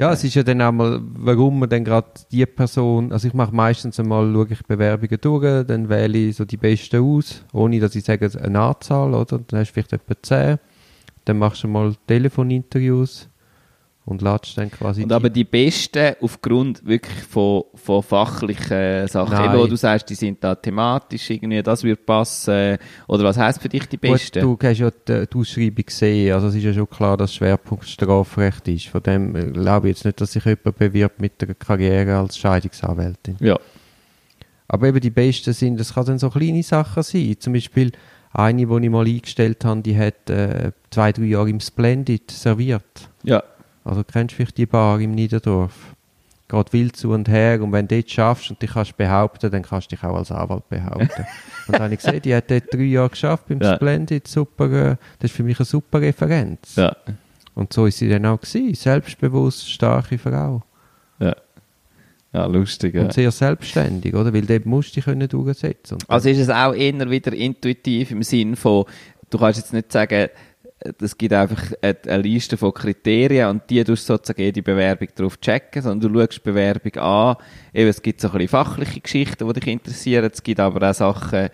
Ja, es ist ja dann auch mal, warum man dann gerade die Person, also ich mache meistens einmal, schaue ich Bewerbungen durch, dann wähle ich so die besten aus, ohne dass ich sage, eine Anzahl, oder? Dann hast du vielleicht etwa 10. Dann machst du mal Telefoninterviews und ladest dann quasi Und aber die Besten aufgrund wirklich von, von fachlichen Sachen, Nein. eben, wo du sagst, die sind da thematisch irgendwie, das wird passen. Oder was heisst für dich die Gut, Besten? du hast ja die, die Ausschreibung gesehen, also es ist ja schon klar, dass Schwerpunkt Strafrecht ist. Von dem äh, glaube ich jetzt nicht, dass sich jemand bewirbt mit einer Karriere als Scheidungsanwältin. ja. Aber eben die besten sind, das kann dann so kleine Sachen sein. Zum Beispiel eine, die ich mal eingestellt habe, die hat äh, zwei, drei Jahre im Splendid serviert. Ja. Also kennst du vielleicht die Bar im Niederdorf? Geht wild zu und her und wenn du dort schaffst und dich kannst behaupten, dann kannst du dich auch als Anwalt behaupten. [LAUGHS] und dann habe ich gesehen, die hat dort drei Jahre geschafft beim Ja. Splendid, super, äh, das ist für mich eine super Referenz. Ja. Und so ist sie dann auch gewesen, selbstbewusst, starke Frau. Ja. Ja, lustig. Ja. Und sehr selbstständig, oder? Weil dort musst du dich können durchsetzen. Und Also ist es auch eher wieder intuitiv im Sinn von, du kannst jetzt nicht sagen, es gibt einfach eine, Liste von Kriterien und die tust du sozusagen die Bewerbung drauf checken, sondern du schaust die Bewerbung an. Eben, es gibt so ein bisschen fachliche Geschichten, die dich interessieren. Es gibt aber auch Sachen,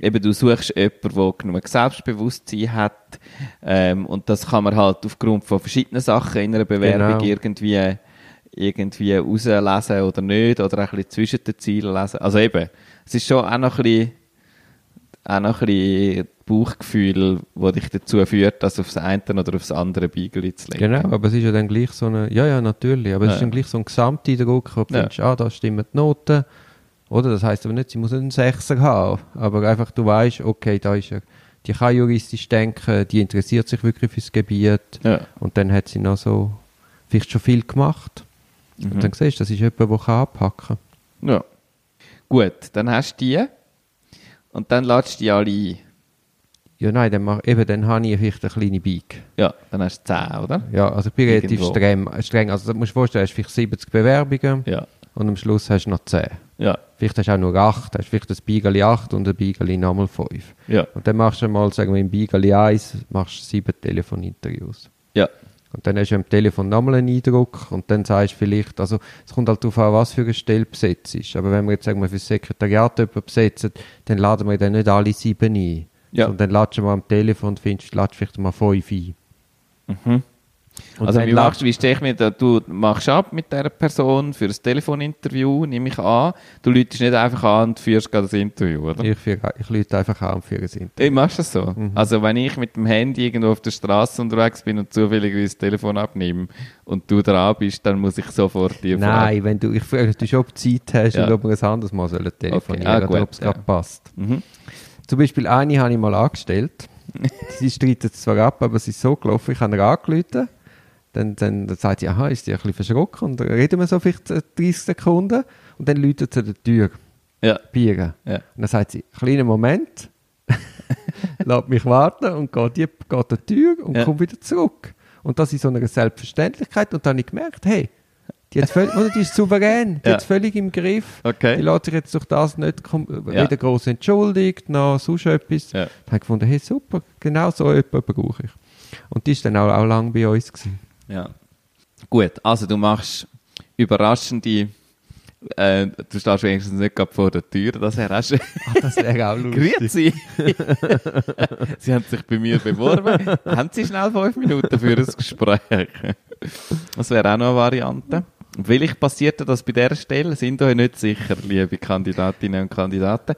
eben du suchst jemanden, der genug Selbstbewusstsein hat. Ähm, und das kann man halt aufgrund von verschiedenen Sachen in einer Bewerbung Genau. irgendwie, irgendwie rauslesen oder nicht, oder ein bisschen zwischen den Zielen lesen. Also eben, es ist schon auch noch ein bisschen, auch noch ein bisschen Bauchgefühl, das dich dazu führt, das aufs eine oder aufs andere Beigel zu legen. Genau, aber es ist ja dann gleich so eine, ja, ja, natürlich, aber es Ja. ist dann gleich so ein Gesamteindruck, wo du Ja. denkst, ah, da stimmen die Noten, oder? Das heißt aber nicht, sie muss einen Sechser haben, aber einfach, du weißt, okay, da ist er, die kann juristisch denken, die interessiert sich wirklich fürs Gebiet Ja. und dann hat sie noch so, vielleicht schon viel gemacht. Und dann siehst du, das ist jemand, der kann anpacken kann. Ja. Gut, dann hast du die. Und dann ladest du die alle ein. Ja, nein, dann, mach, eben, dann habe ich vielleicht eine kleine Bike. Ja, dann hast du 10, oder? Ja, also ich bin relativ streng, streng. Also du musst dir vorstellen, du hast vielleicht 70 Bewerbungen Ja. und am Schluss hast du noch 10. Ja. Vielleicht hast du auch nur 8, hast vielleicht ein Beigeli 8 und ein Beigeli nochmal 5. Ja. Und dann machst du mal, sagen wir, im Beigeli 1 machst du 7 Telefoninterviews. Ja. Und dann hast du am Telefon nochmal einen Eindruck und dann sagst du vielleicht, also es kommt halt darauf an, was für eine Stelle besetzt ist. Aber wenn wir jetzt sagen wir, für das Sekretariat jemanden besetzen, dann laden wir dann nicht alle sieben ein. Ja. Sondern dann ladest du mal am Telefon und findest, ladest vielleicht mal fünf ein. Mhm. Und also wie, machst, wie stelle ich mir da, du machst ab mit dieser Person für ein Telefoninterview, nehme ich an. Du läutest nicht einfach an und führst gerade das Interview, oder? Ich, führe- ich lüte einfach an für ein Interview. Ey, machst das so? Mhm. Also wenn ich mit dem Handy irgendwo auf der Straße unterwegs bin und zufälligerweise das Telefon abnehme und du dran bist, dann muss ich sofort dir Nein, wenn du, ich frage dich, ob du Zeit hast Ja. und ob wir ein anderes Mal sollen telefonieren Okay, ah, oder ob es gerade ja. passt. Mhm. Zum Beispiel eine habe ich mal angestellt. [LAUGHS] sie streitet es zwar ab, aber es ist so gelaufen, ich habe ihr angerufen. Dann, dann, dann sagt sie, aha, ist sie ein bisschen verschrocken. Und dann reden wir so vielleicht äh, 30 Sekunden. Und dann läutet sie an der Tür. Ja. Biegen. Ja. Und dann sagt sie, kleinen Moment, [LAUGHS] lässt mich warten und geht, die, geht an die Tür und Ja. kommt wieder zurück. Und das ist so eine Selbstverständlichkeit. Und dann habe ich gemerkt, hey, die, hat völlig, oder die ist souverän, die Ja. hat völlig im Griff. Okay. Die lässt sich jetzt durch das nicht Ja. weder groß entschuldigt, noch sonst etwas. Ja. Dann habe ich gefunden, hey, super, genau so jemanden brauche ich. Und die ist dann auch, auch lange bei uns gewesen. Ja. Gut, also du machst überraschende. Äh, du stehst wenigstens nicht gerade vor der Tür, das wäre auch schön. Ah, das wäre auch [LAUGHS] lustig. Grüezi! [LAUGHS] Sie haben sich bei mir beworben. haben Sie schnell fünf Minuten für ein Gespräch? Das wäre auch noch eine Variante. Vielleicht passierte das bei dieser Stelle, sind euch nicht sicher, liebe Kandidatinnen und Kandidaten.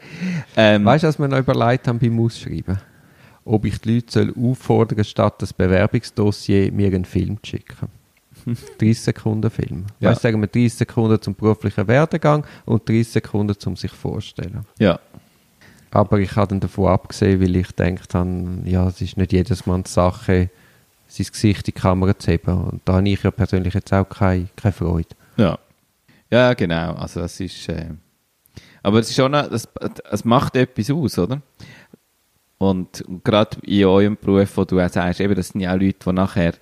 Ähm, Weißt du, was wir noch überlegt haben beim Ausschreiben? Ob ich die Leute soll auffordern statt das Bewerbungsdossier mir einen Film zu schicken. [LAUGHS] 30 Sekunden Film. Ja. Weißt sagen wir 30 Sekunden zum beruflichen Werdegang und 30 Sekunden zum sich vorstellen. ja. Aber ich habe dann davon abgesehen, weil ich gedacht habe, ja, es ist nicht jedes Manns Sache, sein Gesicht in die Kamera zu heben. Und da habe ich ja persönlich jetzt auch keine, keine Freude. Ja. Ja, genau. Also das ist. Äh, aber es ist schon, eine- das, es macht etwas aus, oder? Und gerade in eurem Beruf, wo du auch sagst, eben, das sind ja auch Leute, die nachher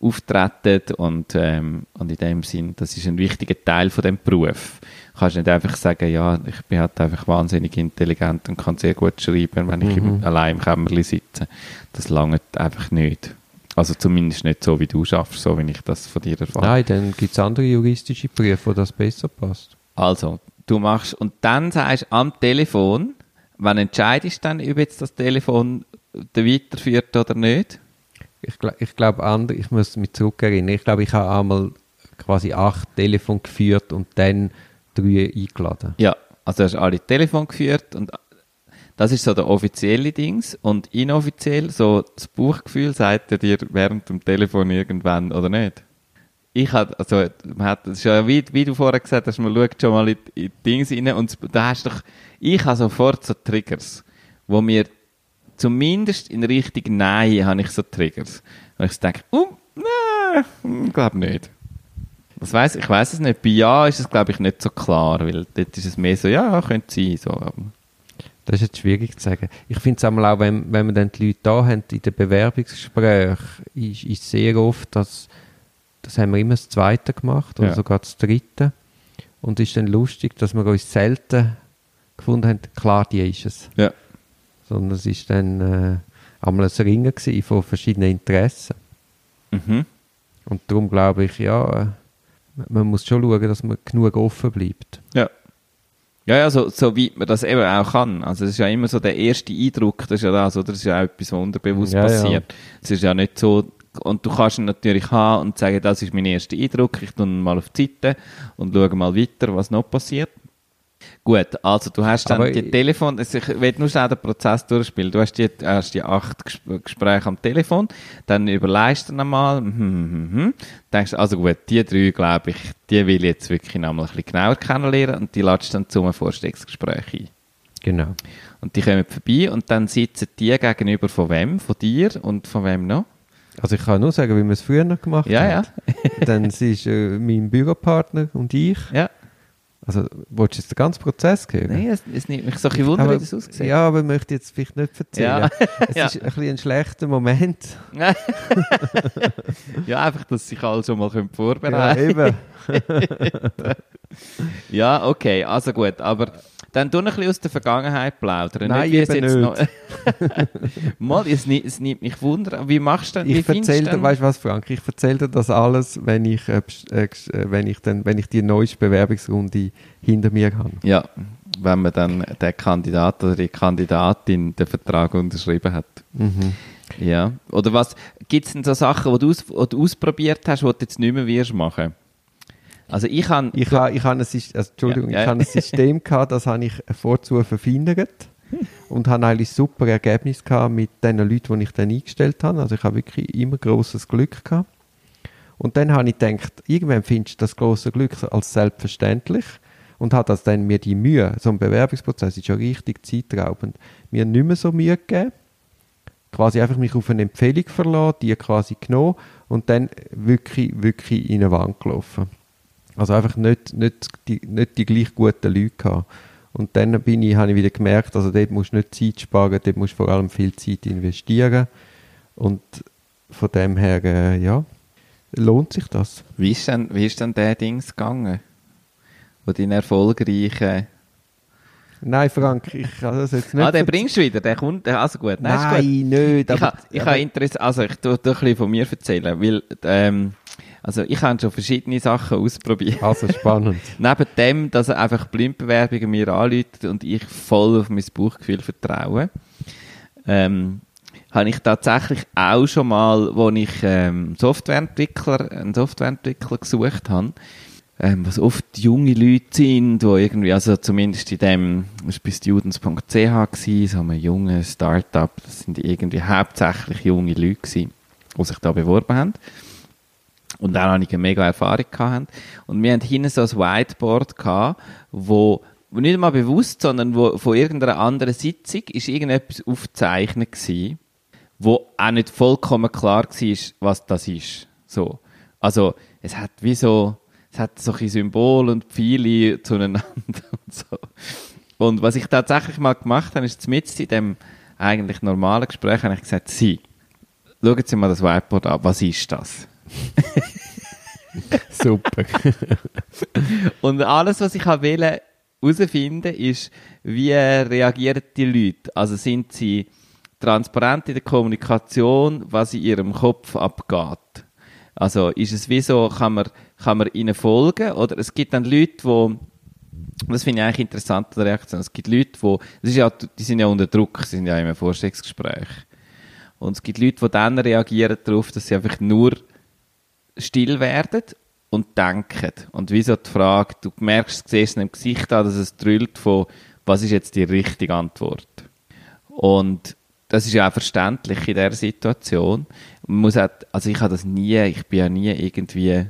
auftreten und, ähm, und in dem Sinn, das ist ein wichtiger Teil von dem Beruf. Du kannst nicht einfach sagen, ja, ich bin halt einfach wahnsinnig intelligent und kann sehr gut schreiben, wenn ich im, allein im Kämmerli sitze. Das langt einfach nicht. Also zumindest nicht so, wie du schaffst, so wie ich das von dir erfahre. Nein, dann gibt es andere juristische Berufe, wo das besser passt. Also, du machst und dann sagst du am Telefon, wann entscheidest du dann, ob jetzt das Telefon den weiterführt oder nicht? Ich, ich glaube, andere, ich muss mich zurückerinnern. Ich glaube, ich habe einmal quasi acht Telefon geführt und dann drei eingeladen. Ja, also du hast alle Telefon geführt und das ist so der offizielle Dings und inoffiziell, so das Bauchgefühl sagt er dir während dem Telefon irgendwann oder nicht? Ich hatte, also, man hat, das ist ja wie, wie du vorher gesagt hast, man schaut schon mal in, in die Dings rein und da hast doch, ich habe sofort so Triggers, wo mir zumindest in Richtung Nein habe ich so Triggers. Und ich denke, oh, nein, glaube nicht. Das weiss, ich weiß es nicht. Bei Ja ist es, glaube ich, nicht so klar, weil dort ist es mehr so, ja, könnte sein. So. Das ist jetzt schwierig zu sagen. Ich finde es einmal auch, wenn, wenn wir dann die Leute da haben, in den Bewerbungsgesprächen, ist, ist sehr oft, dass, das haben wir immer das Zweite gemacht oder Ja. sogar das Dritte. Und es ist dann lustig, dass wir uns selten gefunden haben, klar, die ist es. Ja. Sondern es ist dann äh, einmal ein Ringen von verschiedenen Interessen. Mhm. Und darum glaube ich, ja, äh, man muss schon schauen, dass man genug offen bleibt. Ja. Ja, ja, so, so weit man das eben auch kann. Also, es ist ja immer so der erste Eindruck, das ist ja das, oder? Das ist ja auch etwas, was unterbewusst Ja, ja. passiert. Es ist ja nicht so, und du kannst ihn natürlich haben und sagen, das ist mein erster Eindruck, ich tue ihn mal auf die Seite und schaue mal weiter, was noch passiert. Gut, also du hast dann Aber die Telefon, also ich will nur schnell den Prozess durchspielen. Du hast die, hast die acht Ges- Gespräche am Telefon, dann überlegst du nochmal, hm, hm, hm, hm. denkst, also gut, die drei, glaube ich, die will ich jetzt wirklich noch mal ein bisschen genauer kennenlernen und die ladest dann zum Vorstellungsgespräch ein. Genau. Und die kommen vorbei und dann sitzen die gegenüber von wem? Von dir und von wem noch? Also ich kann nur sagen, wie wir es früher gemacht Ja, haben. Dann sie [LAUGHS] ist äh, mein Büropartner und ich. Ja. Also, willst du jetzt den ganzen Prozess hören? Nein, es, es nimmt mich so ein bisschen Wunder, wie das aussieht. Ja, aber ich möchte jetzt vielleicht nicht erzählen. Ja. [LAUGHS] Es Ja. ist ein bisschen ein schlechter Moment. [LAUGHS] ja, einfach, dass sich alle schon mal können Ja, vorbereiten eben. [LAUGHS] Ja, okay, also gut. Aber dann tu ein bisschen aus der Vergangenheit plaudern. Nein, es eben jetzt nicht. Noch [LAUGHS] mal, es, es nimmt mich Wunder. Wie machst du denn? Ich erzähle dir, weißt du was, Frank? Ich erzähle dir das alles, wenn ich, äh, äh, wenn ich, dann, wenn ich die neueste Bewerbungsrunde hinter mir habe. Ja, wenn man dann der Kandidat oder die Kandidatin den Vertrag unterschrieben hat. Mhm. Ja. Oder was, gibt es denn so Sachen, die du, aus, die du ausprobiert hast, die du jetzt nicht mehr wirst machen? Also ich habe... Ich habe ich habe ein, also, Entschuldigung, Ja, ja. ich habe ein System [LAUGHS] gehabt, das habe ich vorzu verfeinert und habe eigentlich super Ergebnis gehabt mit den Leuten, die ich dann eingestellt habe. Also ich habe wirklich immer großes Glück gehabt. Und dann habe ich gedacht, irgendwann findest du das große Glück als selbstverständlich und hat das dann mir die Mühe, so ein Bewerbungsprozess ist ja richtig zeitraubend, mir nicht mehr so Mühe gegeben. Quasi einfach mich auf eine Empfehlung verlassen, die quasi genommen und dann wirklich, wirklich in eine Wand gelaufen. Also einfach nicht, nicht, die, nicht die gleich guten Leute gehabt. Und dann bin ich, habe ich wieder gemerkt, also dort musst du nicht Zeit sparen, dort musst du vor allem viel Zeit investieren. Und von dem her, äh, ja, lohnt sich das. Wie ist denn, wie ist denn der Dings gegangen? Wo dein erfolgreiche... Nein, Frank, ich kann das jetzt nicht. Ah, den bringst du wieder, der kommt, also gut. Nein, ist gut. Nein, nicht. Ich habe ich Interesse, also ich tue, tue ein bisschen von mir erzählen, weil, ähm, also ich habe schon verschiedene Sachen ausprobiert. Also spannend. [LAUGHS] Neben dem, dass er einfach Blindbewerbungen mir anläutet und ich voll auf mein Bauchgefühl vertraue, ähm, habe ich tatsächlich auch schon mal, wo ich ähm, Softwareentwickler, einen Softwareentwickler gesucht habe, ähm, was oft junge Leute sind, die irgendwie, also zumindest in dem, das war bei students.ch gewesen, so einem jungen Startup, das sind irgendwie hauptsächlich junge Leute gewesen, die sich da beworben haben. Und dann habe ich eine mega Erfahrung gehabt. Und wir hatten hinten so ein Whiteboard gehabt, wo, nicht mal bewusst, sondern wo von irgendeiner anderen Sitzung ist irgendetwas aufgezeichnet gewesen, wo auch nicht vollkommen klar war, was das ist. So. Also, es hat wie so, es hat so ein Symbol und Pfeile [LAUGHS] zueinander und so. Und was ich tatsächlich mal gemacht habe, ist mit in dem eigentlich normalen Gespräch, habe ich gesagt, Sie, schauen Sie mal das Whiteboard an, was ist das? [LAUGHS] Super. [LAUGHS] Und alles, was ich wollte herausfinden, ist, wie reagieren die Leute? Also sind sie transparent in der Kommunikation, was in ihrem Kopf abgeht? Also ist es wie so, kann man, kann man ihnen folgen? Oder es gibt dann Leute, die das finde ich eigentlich interessant an der Reaktion. Es gibt Leute, die, das ist ja, die sind ja unter Druck, sie sind ja einem Vorstellungsgespräch. Und es gibt Leute, die dann reagieren darauf, dass sie einfach nur still werden und denken. Und wie so die Frage, du merkst, siehst es im Gesicht an, dass es drüllt von, was ist jetzt die richtige Antwort? Und das ist ja auch verständlich in dieser Situation. Man muss auch, also ich habe das nie, ich bin ja nie irgendwie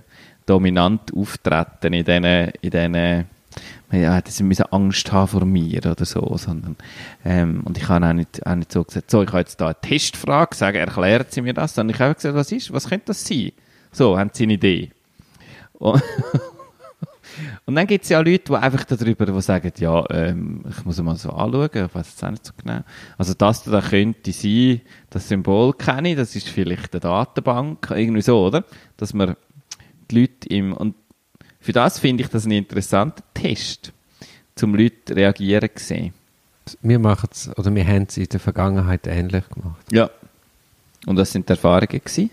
dominant auftreten in diesen, in diesen ja, sie müssen Angst haben vor mir oder so, sondern, ähm, und ich habe auch nicht, auch nicht so gesagt, so, ich habe jetzt da eine Testfrage, sagen, erklären Sie mir das, sondern ich habe gesagt, was ist, was könnte das sein? So, haben Sie eine Idee? Und, [LAUGHS] und dann gibt es ja Leute, die einfach darüber die sagen, ja, ähm, ich muss mal so anschauen, ich weiß jetzt auch nicht so genau. Also das da könnte sein, das Symbol kenne ich, das ist vielleicht eine Datenbank, irgendwie so, oder? Dass man die Leute im, und für das finde ich das einen interessanten Test, zum Leute reagieren zu sehen. Wir machen es, oder wir haben es in der Vergangenheit ähnlich gemacht. Ja. Und was sind die Erfahrungen gewesen?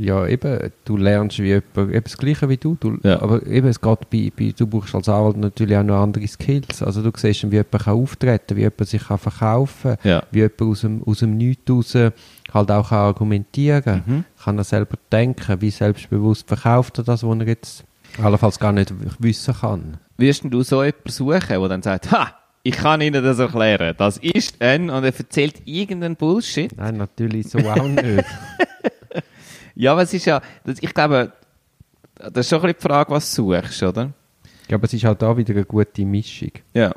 Ja, eben, du lernst wie jemand, eben das Gleiche wie du, du Ja. aber eben, es geht bei, bei, du brauchst als Anwalt natürlich auch noch andere Skills, also du siehst, wie jemand kann auftreten wie jemand sich kann verkaufen Ja. wie jemand aus dem, aus dem Nichts raus halt auch kann argumentieren Mhm. kann er selber denken, wie selbstbewusst verkauft er das, was er jetzt allenfalls gar nicht wissen kann. Wirst denn du so jemanden suchen, der dann sagt, ha, ich kann Ihnen das erklären, das ist ein, und er erzählt irgendeinen Bullshit. Nein, natürlich so auch nicht. [LAUGHS] Ja, aber es ist ja, das, ich glaube, das ist schon ein bisschen die Frage, was du suchst, oder? Ja, aber es ist halt da wieder eine gute Mischung. Ja.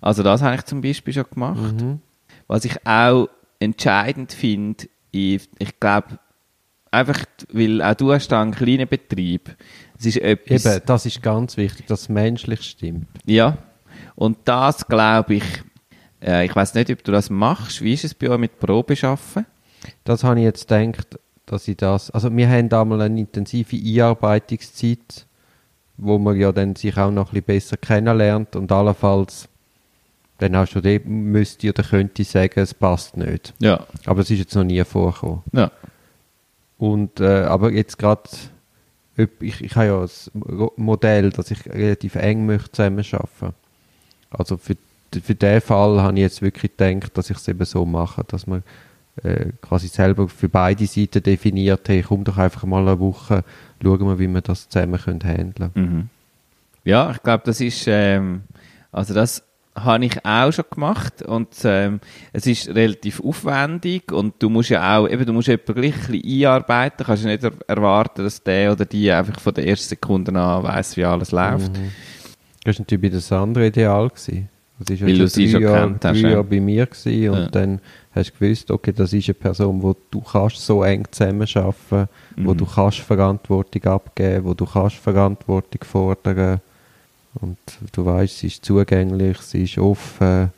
Also das habe ich zum Beispiel schon gemacht. Mhm. Was ich auch entscheidend finde, ich, ich glaube, einfach, weil auch du hast einen kleinen Betrieb. Es ist etwas, Eben, das ist ganz wichtig, dass es menschlich stimmt. ja. Und das glaube ich, äh, ich weiß nicht, ob du das machst. Wie ist es bei euch mit Probeschaffen? Das habe ich jetzt gedacht, dass ich das. Also, wir haben einmal eine intensive Einarbeitungszeit, wo man ja dann sich auch noch ein bisschen besser kennenlernt und allenfalls dann auch schon dort müsste oder könnte ich sagen, es passt nicht. Ja. Aber es ist jetzt noch nie vorgekommen. Ja. Und, äh, aber jetzt gerade, ich, ich habe ja das Mo- Modell, dass ich relativ eng möchte zusammen arbeiten. Also für, für den Fall habe ich jetzt wirklich gedacht, dass ich es eben so mache, dass man äh, quasi selber für beide Seiten definiert, hey, komm doch einfach mal eine Woche, schauen wir, wie wir das zusammen können handeln Mhm. Ja, ich glaube, das ist, ähm, also das habe ich auch schon gemacht und ähm, es ist relativ aufwendig und du musst ja auch, eben, du musst jemanden gleich ein bisschen einarbeiten, kannst ja nicht er erwarten, dass der oder die einfach von der ersten Sekunde an weiss, wie alles läuft. Mhm. Das war natürlich das andere Ideal. Gewesen. Das ist ja du sie schon Jahre, kennt hast, ja. Bei mir gewesen und Ja. dann hast du gewusst, okay, das ist eine Person, wo du kannst so eng zusammenarbeiten, wo Mhm. du kannst Verantwortung abgeben, wo du kannst Verantwortung fordern und du weißt, sie ist zugänglich, sie ist offen,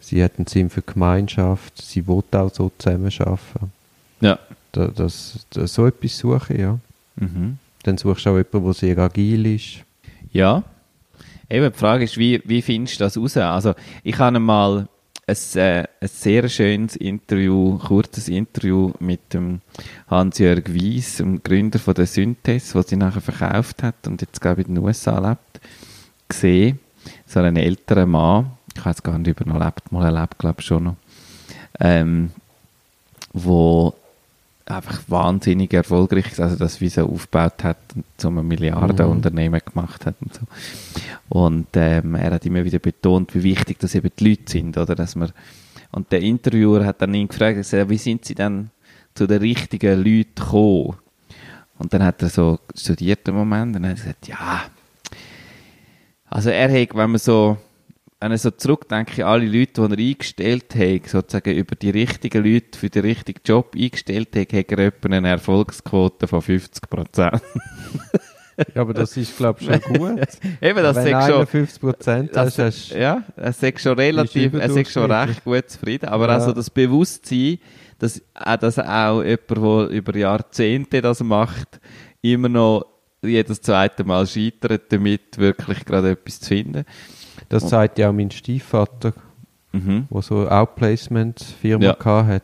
sie hat einen Sinn für die Gemeinschaft, sie will auch so zusammenarbeiten. Ja. Da, das, das, so etwas suche ich, ja. Mhm. Dann suchst du auch jemanden, der sehr agil ist. Ja. Eben, die Frage ist, wie, wie findest du das raus? Also, ich habe mal ein, äh, ein sehr schönes Interview, kurzes Interview mit dem Hans-Jörg Weiss, dem Gründer von der Synthes, was sie nachher verkauft hat und jetzt, glaube ich, in den USA lebt, gesehen. So einen älteren Mann, ich weiß gar nicht, ob er noch lebt, mal er lebt, glaube ich, schon noch, ähm, wo einfach wahnsinnig erfolgreich ist, also das so aufgebaut hat und zu einem Milliardenunternehmen gemacht hat und so. Und ähm, er hat immer wieder betont, wie wichtig das eben die Leute sind, oder, dass man und der Interviewer hat dann ihn gefragt, gesagt, wie sind sie dann zu den richtigen Leuten gekommen? Und dann hat er so studiert einen Moment und dann hat er gesagt, ja, also er hat, wenn man so, wenn er so zurückdenkt, alle Leute, die er eingestellt hat, sozusagen über die richtigen Leute für den richtigen Job eingestellt hat, hat er etwa eine Erfolgsquote von 50 Prozent. Ja, aber das ist, glaube ich, schon [LAUGHS] gut. Eben, das Wenn sagt schon, 51 Prozent das, hast ja, er sagt schon relativ, er sagt schon recht gut zufrieden, aber Ja. also das Bewusstsein, dass, auch, dass auch jemand, der über Jahrzehnte das macht, immer noch jedes zweite Mal scheitert, damit wirklich gerade etwas zu finden. Das sagt ja auch mein Stiefvater, Mhm. der so eine Outplacement-Firma Ja. hat.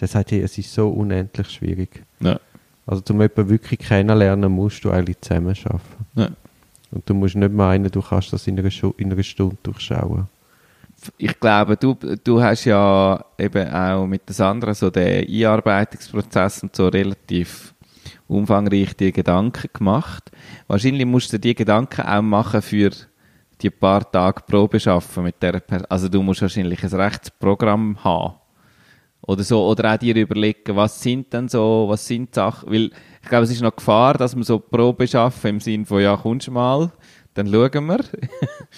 Der sagt, hey, es ist so unendlich schwierig. Ja. Also, um jemanden wirklich kennenlernen, musst du eigentlich zusammenarbeiten. Ja. Und du musst nicht meinen, du kannst das in einer, Schu- in einer Stunde durchschauen. ich glaube, du, du hast ja eben auch mit den anderen so den Einarbeitungsprozess und so relativ umfangreich die Gedanken gemacht. Wahrscheinlich musst du die Gedanken auch machen für die paar Tage Probe schaffen mit der Person. Also du musst wahrscheinlich ein Rechtsprogramm haben. Oder so, oder auch dir überlegen, was sind denn so, was sind Sachen, weil ich glaube, es ist noch Gefahr, dass wir so Probe schaffen im Sinne von, ja, kommst du mal, dann schauen wir.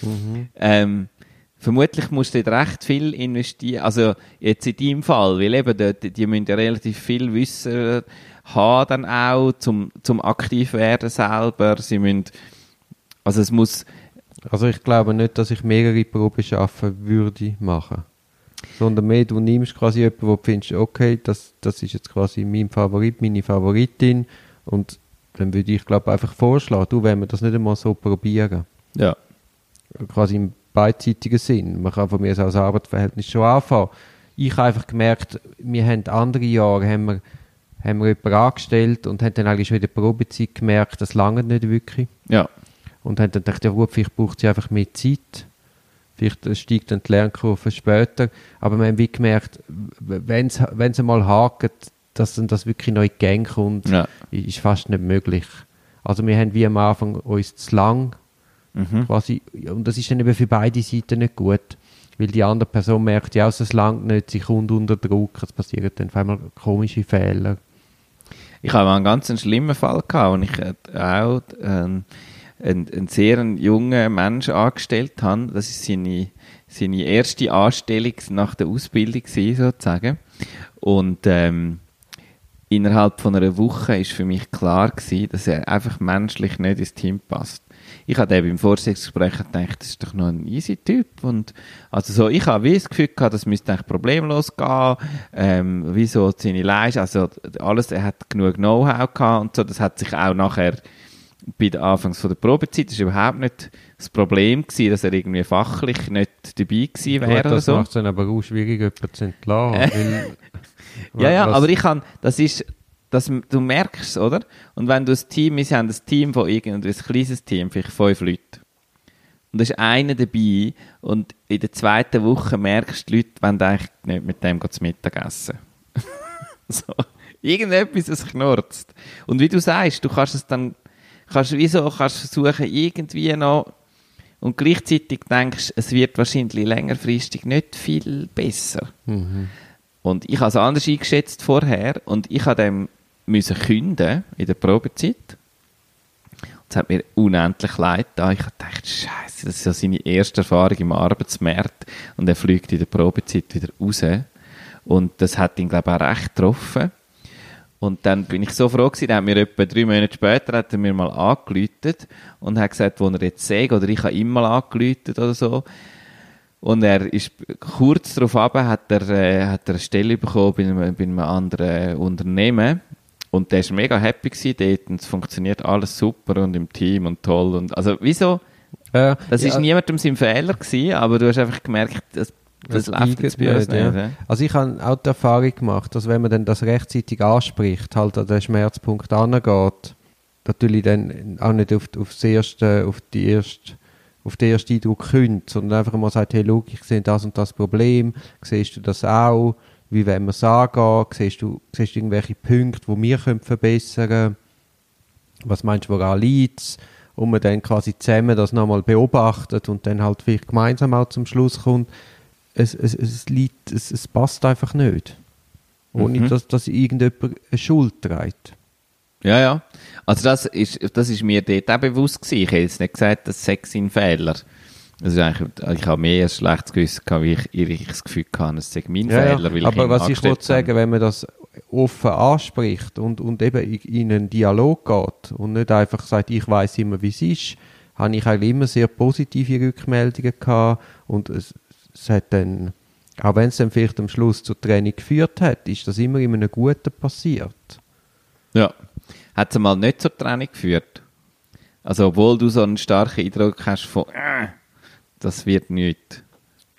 [LAUGHS] ähm, vermutlich musst du dort recht viel investieren, also jetzt in deinem Fall, weil eben dort, die müssen ja relativ viel Wissen haben dann auch, zum, zum aktiv werden selber, sie müssen, also es muss, Also, ich glaube nicht, dass ich mehrere Proben schaffen würde machen. Sondern mehr, du nimmst quasi jemanden, wo du findest, okay, das, das ist jetzt quasi mein Favorit, meine Favoritin. Und dann würde ich, glaube einfach vorschlagen, du, wenn wir das nicht einmal so probieren. ja, quasi im beidseitigen Sinn. Man kann von mir aus als Arbeitsverhältnis schon anfangen. Ich habe einfach gemerkt, wir haben andere Jahre haben wir, haben wir jemanden angestellt und haben dann eigentlich schon in der Probezeit gemerkt, das lange nicht wirklich. ja, Und haben dann gedacht, ja gut, vielleicht braucht sie einfach mehr Zeit. Vielleicht steigt dann die Lernkurve später. Aber wir haben wie gemerkt, wenn es einmal hakt, dass dann das wirklich neu in Gänge kommt, ja, ist fast nicht möglich. Also wir haben wie am Anfang uns zu lang mhm. quasi, und das ist dann eben für beide Seiten nicht gut, weil die andere Person merkt, ja, es langt nicht, sie kommt unter Druck, es passieren dann auf einmal komische Fehler. Ich habe mal einen ganz schlimmen Fall gehabt, und ich äh, auch ähm, einen, einen sehr jungen Menschen angestellt habe. Das ist seine, seine erste Anstellung nach der Ausbildung gewesen, sozusagen. Und ähm, innerhalb von einer Woche ist für mich klar gewesen, dass er einfach menschlich nicht ins Team passt. Ich hatte eben im Vorstellungsgespräch gedacht, das ist doch noch ein easy Typ und also so, ich habe das Gefühl gehabt, das müsste eigentlich problemlos gehen, ähm, wieso seine Leistung, also alles, er hat genug Know-how gehabt und so, das hat sich auch nachher bei der Anfangs von der Probezeit, das ist überhaupt nicht das Problem gewesen, dass er irgendwie fachlich nicht dabei gewesen wäre Gut, oder das so. macht es dann aber auch schwierig, jemanden zu entlassen. [LAUGHS] weil, Ja, ja, was- aber ich kann, das ist, das, du merkst es, oder? Und wenn du ein Team, wir haben ein Team von irgendwie, ein kleines Team, vielleicht fünf Leute. Und da ist einer dabei und in der zweiten Woche merkst du, die Leute wollen eigentlich nicht mit dem zu Mittag essen. [LAUGHS] so. Irgendetwas, es knurzt. Und wie du sagst, du kannst es dann, kannst wieso, kannst versuchen, irgendwie noch, und gleichzeitig denkst, es wird wahrscheinlich längerfristig nicht viel besser. Und ich habe es anders eingeschätzt vorher und ich habe dem müssen künden in der Probezeit. Es hat mir unendlich leid da. Ich habe gedacht, Scheiße, das ist ja seine erste Erfahrung im Arbeitsmarkt und er fliegt in der Probezeit wieder raus. Und das hat ihn, glaube ich, auch recht getroffen. Und dann bin ich so froh gewesen, dann hat mir etwa drei Monate später hat er mir mal angeläutet und hat gesagt, wo er jetzt sägt, oder ich habe ihm mal angeläutet oder so. Und er ist kurz darauf ab, hat er, äh, hat er eine Stelle bekommen bei einem, bei einem anderen Unternehmen. Und der ist mega happy gewesen dort und es funktioniert alles super und im Team und toll. Und, also, wieso? Äh, Das ja, ist niemandem sein Fehler gewesen, aber du hast einfach gemerkt, das, das, Das läuft jetzt bei uns nicht, ja. ja. Also ich habe auch die Erfahrung gemacht, dass wenn man dann das rechtzeitig anspricht, halt an den Schmerzpunkt angeht, natürlich dann auch nicht auf, auf, das erste, auf, die erste, auf den ersten Eindruck kündet, sondern einfach mal sagt, hey, schau, ich sehe das und das Problem, siehst du das auch, wie wollen wir es angehen, siehst du, siehst du irgendwelche Punkte, die wir können verbessern können, was meinst du, woran liegt es? Und man dann quasi zusammen das nochmal beobachtet und dann halt vielleicht gemeinsam auch zum Schluss kommt, es, es, es, liegt, es, es passt einfach nicht. Ohne Mhm. dass, dass irgendjemand eine Schuld trägt. Ja, ja. Also das ist, das ist mir dort auch bewusst gewesen. Ich hätte jetzt nicht gesagt, das sei sein Fehler. Also eigentlich, ich habe mehr ein schlechtes Gewissen gehabt, wie ich, ich das Gefühl hatte, es sei mein Ja. Fehler, weil ich Aber ihn was ich wollte sagen, wenn man das offen anspricht und, und eben in, in einen Dialog geht und nicht einfach sagt, ich weiß immer, wie es ist, habe ich eigentlich immer sehr positive Rückmeldungen gehabt und es, es hat dann, auch wenn es dann vielleicht am Schluss zur Training geführt hat, ist das immer in einem Guten passiert. Ja. Hat es mal nicht zur Trennung geführt? Also, obwohl du so einen starken Eindruck hast von, äh, das wird nichts.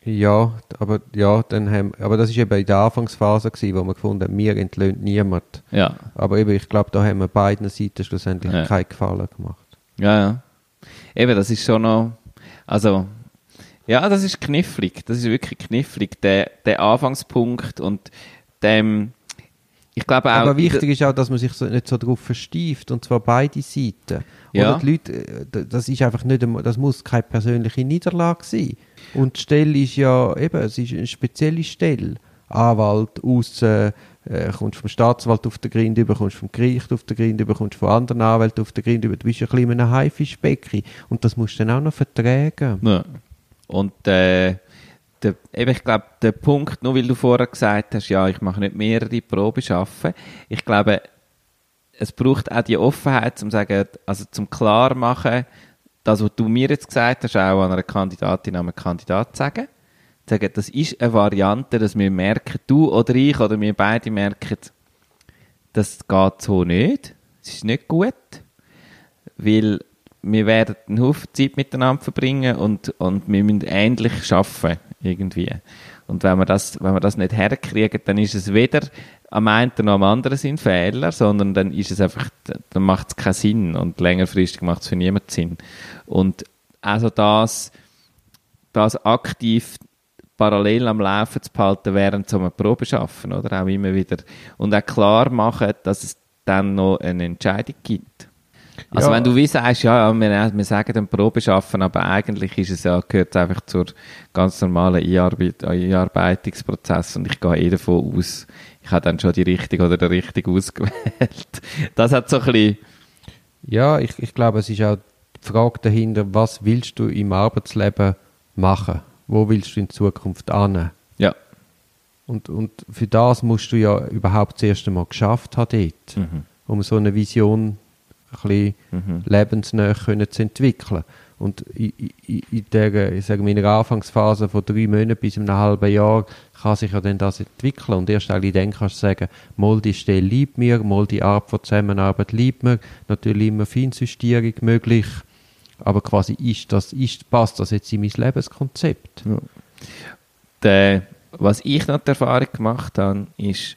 Ja, aber ja, dann haben, aber das ist eben in der Anfangsphase gewesen, wo wir gefunden haben, mir entlöhnt niemand. Ja. Aber eben, ich glaube, da haben wir beiden Seiten schlussendlich Ja. keinen Gefallen gemacht. Ja, ja. Eben, das ist schon noch, also, ja, das ist knifflig. Das ist wirklich knifflig, der, der Anfangspunkt und dem, ich glaube auch. Aber wichtig ist auch, dass man sich so, nicht so darauf verstieft, und zwar beide Seiten. Ja. Oder die Leute, äh, das ist einfach nicht, das muss keine persönliche Niederlage sein. Und die Stelle ist ja eben, es ist eine spezielle Stelle. Anwalt, aussen, äh, kommst vom Staatsanwalt auf den Grind über, kommst vom Gericht auf den Grind über, kommst von anderen Anwälten auf den Grind über. Du bist ein bisschen in einem Haifischbecken. Und das musst du dann auch noch vertragen. Ja. Und äh, der, eben, ich glaube, der Punkt, nur weil du vorher gesagt hast, ja, ich mache nicht mehrere Proben schaffen, ich glaube, es braucht auch die Offenheit, um sagen, also zum klar machen, das, was du mir jetzt gesagt hast, auch an einer Kandidatin, an einem Kandidat sagen. Sagen, das ist eine Variante, dass wir merken, du oder ich oder wir beide merken, das geht so nicht, es ist nicht gut, weil wir werden einen Haufen Zeit miteinander verbringen und, und wir müssen ähnlich arbeiten, irgendwie. Und wenn wir das, wenn wir das nicht herkriegen, dann ist es weder am einen noch am anderen sind Fehler, sondern dann ist es einfach, dann macht es keinen Sinn und längerfristig macht es für niemanden Sinn. Und also das, das aktiv parallel am Laufen zu behalten, während so einer Probe schaffen, oder? Auch immer wieder. Und auch klar machen, dass es dann noch eine Entscheidung gibt. Also Ja. wenn du wie sagst, ja, ja wir, wir sagen dann Probe schaffen, aber eigentlich ist es ja, gehört es einfach zur ganz normalen Einarbeit Einarbeitungsprozess und ich gehe eh davon aus, ich habe dann schon die richtige oder den richtigen ausgewählt. [LAUGHS] Das hat so ein bisschen, Ja, ich, ich glaube, es ist auch die Frage dahinter, was willst du im Arbeitsleben machen? Wo willst du in Zukunft an? ja. Und, und für das musst du ja überhaupt das erste Mal geschafft haben dort, Mhm. um so eine Vision ein bisschen Mhm. lebensnah können zu entwickeln. Und in, in, in der, ich sage, meiner Anfangsphase von drei Monaten bis einem halben Jahr kann sich ja dann das entwickeln. Und erst eigentlich dann kannst du sagen, mal die Stelle liebt mir, mal die Art von Zusammenarbeit liebt mir, natürlich immer Feinjustierung möglich, aber quasi ist das, ist, passt das jetzt in mein Lebenskonzept? Der, was ich noch die Erfahrung gemacht habe, ist,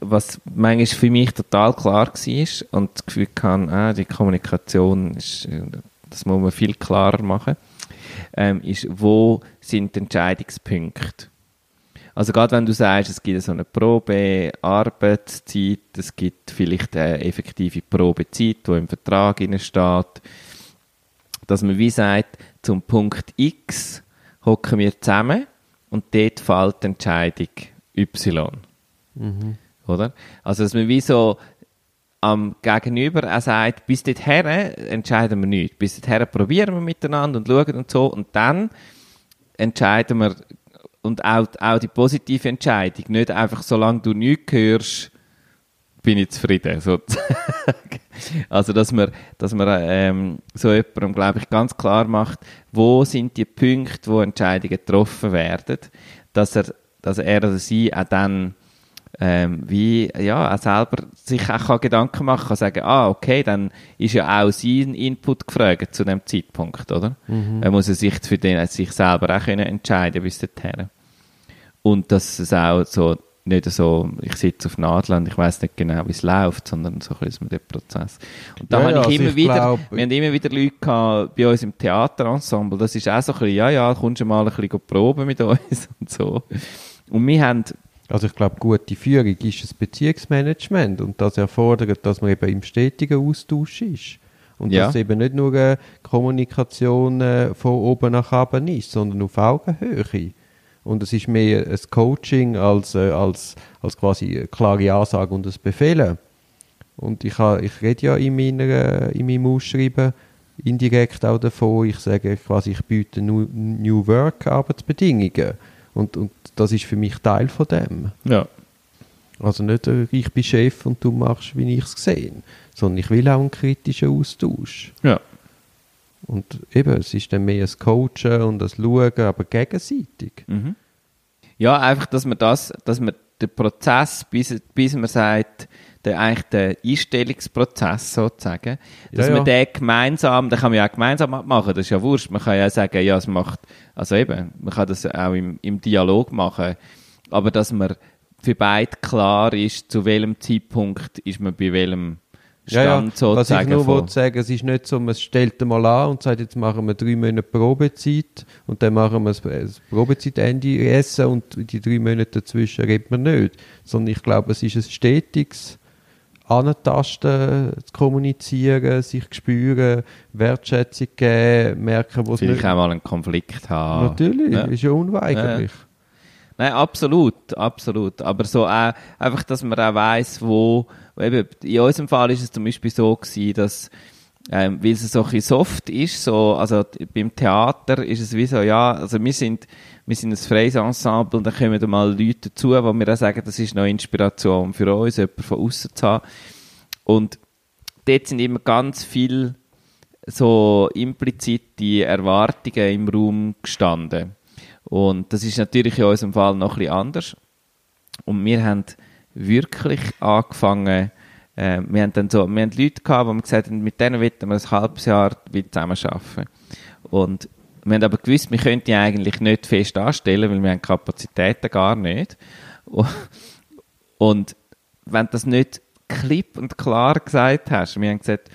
was manchmal für mich total klar war und das Gefühl hatte, ah, die Kommunikation, ist, das muss man viel klarer machen, ähm, ist, wo sind die Entscheidungspunkte? Also gerade wenn du sagst, es gibt so eine Probe, Arbeitszeit, es gibt vielleicht eine effektive Probezeit, die im Vertrag steht, dass man wie sagt, zum Punkt X hocken wir zusammen und dort fällt die Entscheidung Y. Oder? Also, dass man wie so am Gegenüber auch sagt, bis dorthin entscheiden wir nichts. Bis dorthin probieren wir miteinander und schauen und so. Und dann entscheiden wir, und auch, auch die positive Entscheidung, nicht einfach, solange du nichts hörst, bin ich zufrieden, sozusagen. [LAUGHS] Also, dass man, dass man ähm, so jemandem, glaube ich, ganz klar macht, wo sind die Punkte, wo Entscheidungen getroffen werden, dass er, dass er oder sie auch dann ähm, wie, ja, auch selber sich auch Gedanken machen kann, sagen, ah, okay, dann ist ja auch sein Input gefragt zu dem Zeitpunkt, oder? Er muss ja sich für den, sich selber auch können entscheiden bis dorthin. Und dass es auch so, nicht so, ich sitze auf Nadeln und ich weiß nicht genau, wie es läuft, sondern so ein bisschen der Prozess. Und da Ja, habe ja, ich also immer ich wieder, glaub- wir haben immer wieder Leute gehabt, bei uns im Theaterensemble, das ist auch so ein bisschen, ja, ja, kommst du mal ein bisschen proben mit uns [LAUGHS] und so. Und wir haben, Also ich glaube, gute Führung ist ein Beziehungsmanagement und das erfordert, dass man eben im stetigen Austausch ist. Und Ja. dass es eben nicht nur eine Kommunikation äh, von oben nach unten ist, sondern auf Augenhöhe. Und es ist mehr ein Coaching als, äh, als, als quasi eine klare Ansage und ein Befehlen. Und ich, ha, ich rede ja in, meiner, in meinem Ausschreiben indirekt auch davon, ich sage quasi, ich biete New, New Work Arbeitsbedingungen. Und, und das ist für mich Teil von dem. ja, Also nicht, äh, ich bin Chef und du machst, wie ich es sehe, sondern ich will auch einen kritischen Austausch. ja, Und eben, es ist dann mehr ein Coachen und das Schauen, aber gegenseitig. Mhm. Ja, einfach, dass man das, dass man den Prozess, bis, bis man sagt, der, eigentlich der Einstellungsprozess sozusagen, dass Ja, man ja. den gemeinsam, den kann man ja auch gemeinsam machen, das ist ja wurscht. Man kann ja sagen, ja, es macht, also eben, man kann das auch im, im Dialog machen, aber dass man für beide klar ist, zu welchem Zeitpunkt ist man bei welchem Ja, Stand ja. Was ich sozusagen nur wollte sagen, es ist nicht so, man stellt mal an und sagt, jetzt machen wir drei Monate Probezeit und dann machen wir das Probezeitende essen und die drei Monate dazwischen redet man nicht. Sondern ich glaube, es ist ein stetiges Antasten, zu kommunizieren, sich spüren, Wertschätzung geben, merken, wo es vielleicht auch mal einen Konflikt haben. Natürlich, Ja. ist ja unweigerlich. Nein, absolut, absolut. Aber so auch, einfach, dass man auch weiss, wo, eben, in unserem Fall ist es zum Beispiel so gewesen, dass, ähm, weil es so ein bisschen soft ist, so, also beim Theater ist es wie so, ja, also wir sind, wir sind ein freies Ensemble dann kommen da mal Leute dazu, wo wir auch sagen, das ist noch Inspiration für uns, jemanden von außen zu haben. Und dort sind immer ganz viel so implizite Erwartungen im Raum gestanden. Und das ist natürlich in unserem Fall noch ein bisschen anders. Und wir haben wirklich angefangen, äh, wir haben dann so, wir haben Leute gehabt, wo wir gesagt haben, mit denen wollen wir ein halbes Jahr zusammenarbeiten. Und wir haben aber gewusst, wir könnten die eigentlich nicht fest anstellen, weil wir haben Kapazitäten gar nicht. Und, wenn du das nicht klipp und klar gesagt hast, wir haben gesagt,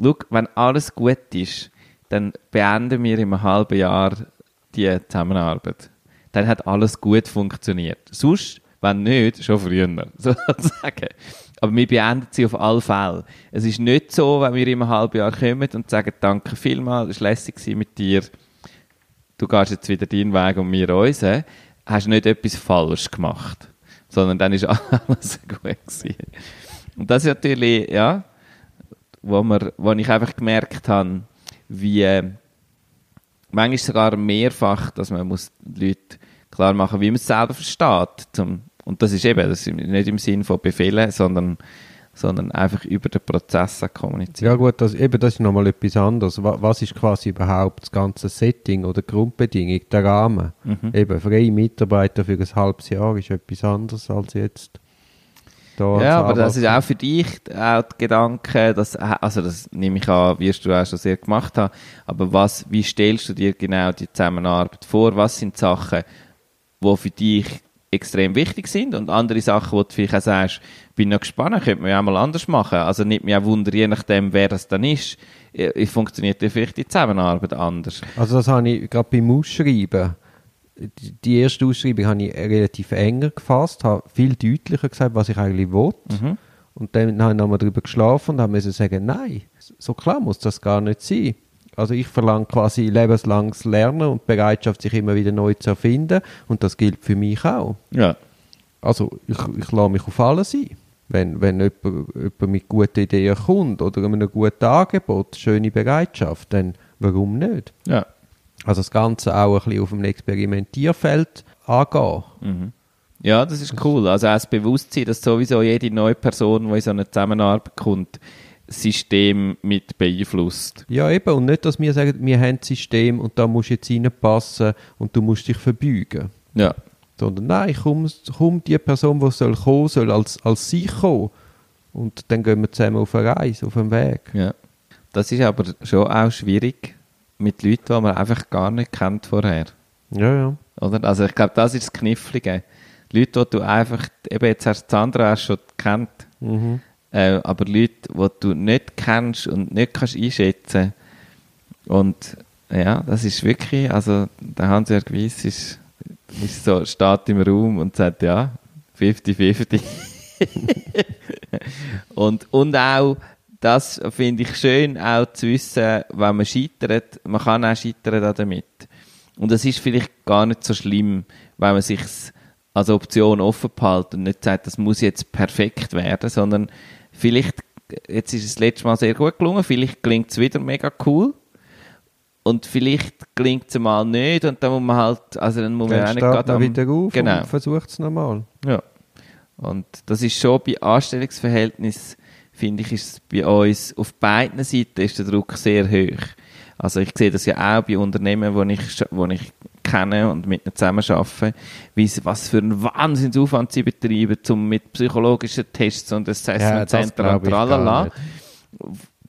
schau, wenn alles gut ist, dann beenden wir einem halben Jahr die Zusammenarbeit. Dann hat alles gut funktioniert. Sonst, wenn nicht, schon früher, [LAUGHS] sozusagen. Aber wir beenden sie auf alle Fälle. Es ist nicht so, wenn wir einem halben Jahr kommen und sagen, danke vielmals, es war lässig mit dir, du gehst jetzt wieder deinen Weg und wir unseren, hast nicht etwas falsch gemacht. Sondern dann ist [LAUGHS] alles gut gewesen. Und das ist natürlich, ja, wo, wir, wo ich einfach gemerkt habe, wie, äh, manchmal sogar mehrfach, dass man muss Leute klar machen, wie man es selber versteht. Zum, und das ist eben, das ist nicht im Sinn von Befehlen, sondern, sondern einfach über den Prozess kommunizieren. Ja gut, das, eben, das ist nochmal etwas anderes. Wa- Was ist quasi überhaupt das ganze Setting oder Grundbedingung, der Rahmen? Mhm. Eben, freie Mitarbeiter für ein halbes Jahr ist etwas anderes als jetzt da Ja, aber das ist auch für dich auch der Gedanke, dass, also das nehme ich an, wirst du auch schon sehr gemacht haben, aber was, wie stellst du dir genau die Zusammenarbeit vor? Was sind Sachen, die für dich extrem wichtig sind und andere Sachen, wo du vielleicht auch sagst, bin noch gespannt, könnte man ja auch mal anders machen. Also nicht mich auch wundern, je nachdem, wer das dann ist, funktioniert vielleicht die Zusammenarbeit anders. Also das habe ich gerade beim Ausschreiben, die, erste Ausschreibung habe ich relativ enger gefasst, habe viel deutlicher gesagt, was ich eigentlich will. Mhm. Und dann habe ich nochmal darüber geschlafen und habe müssen sagen, nein, so klar muss das gar nicht sein. Also ich verlange quasi lebenslanges Lernen und Bereitschaft, sich immer wieder neu zu erfinden. Und das gilt für mich auch. Ja. Also ich, ich lasse mich auf alles ein. Wenn, wenn jemand, jemand mit guten Ideen kommt oder mit einem guten Angebot, schöne Bereitschaft, dann warum nicht? Ja. Also das Ganze auch ein bisschen auf dem Experimentierfeld angehen. Mhm. Ja, das ist cool. Also auch das Bewusstsein, dass sowieso jede neue Person, die in so eine Zusammenarbeit kommt, System mit beeinflusst. Ja, eben. Und nicht, dass wir sagen, wir haben das System und da musst du jetzt reinpassen und du musst dich verbeugen. Ja. Sondern nein, komm, komm die Person, die soll kommen soll, als, als sie kommen. Und dann gehen wir zusammen auf eine Reise, auf einen Weg. ja. Das ist aber schon auch schwierig mit Leuten, die man einfach gar nicht kennt vorher. Ja, ja. Oder? Also ich glaube, das ist das Knifflige. Leute, die du einfach, eben jetzt hast Sandra hast schon kennt, Mhm. Äh, aber Leute, die du nicht kennst und nicht kannst einschätzen und ja, das ist wirklich, also der Hans-Jörg Weiss ist, ist so, steht im Raum und sagt, ja, 50-50. [LAUGHS] und, und auch, das finde ich schön, auch zu wissen, wenn man scheitert, man kann auch scheitern damit. Und es ist vielleicht gar nicht so schlimm, wenn man sich als Option offen behält und nicht sagt, das muss jetzt perfekt werden, sondern vielleicht, jetzt ist es das letzte Mal sehr gut gelungen, vielleicht klingt es wieder mega cool und vielleicht klingt es mal nicht und dann muss man halt, also dann muss man Dann auch nicht gerade man wieder auf Genau. und versucht es nochmal. Ja. Und das ist schon bei Anstellungsverhältnis, finde ich, ist bei uns auf beiden Seiten ist der Druck sehr hoch. Also ich sehe das ja auch bei Unternehmen, wo ich, wo ich kenne und mit ihnen zusammen arbeite, wie sie, was für einen Wahnsinnsaufwand sie betreiben, um mit psychologischen Tests und Assessment Center und tralala,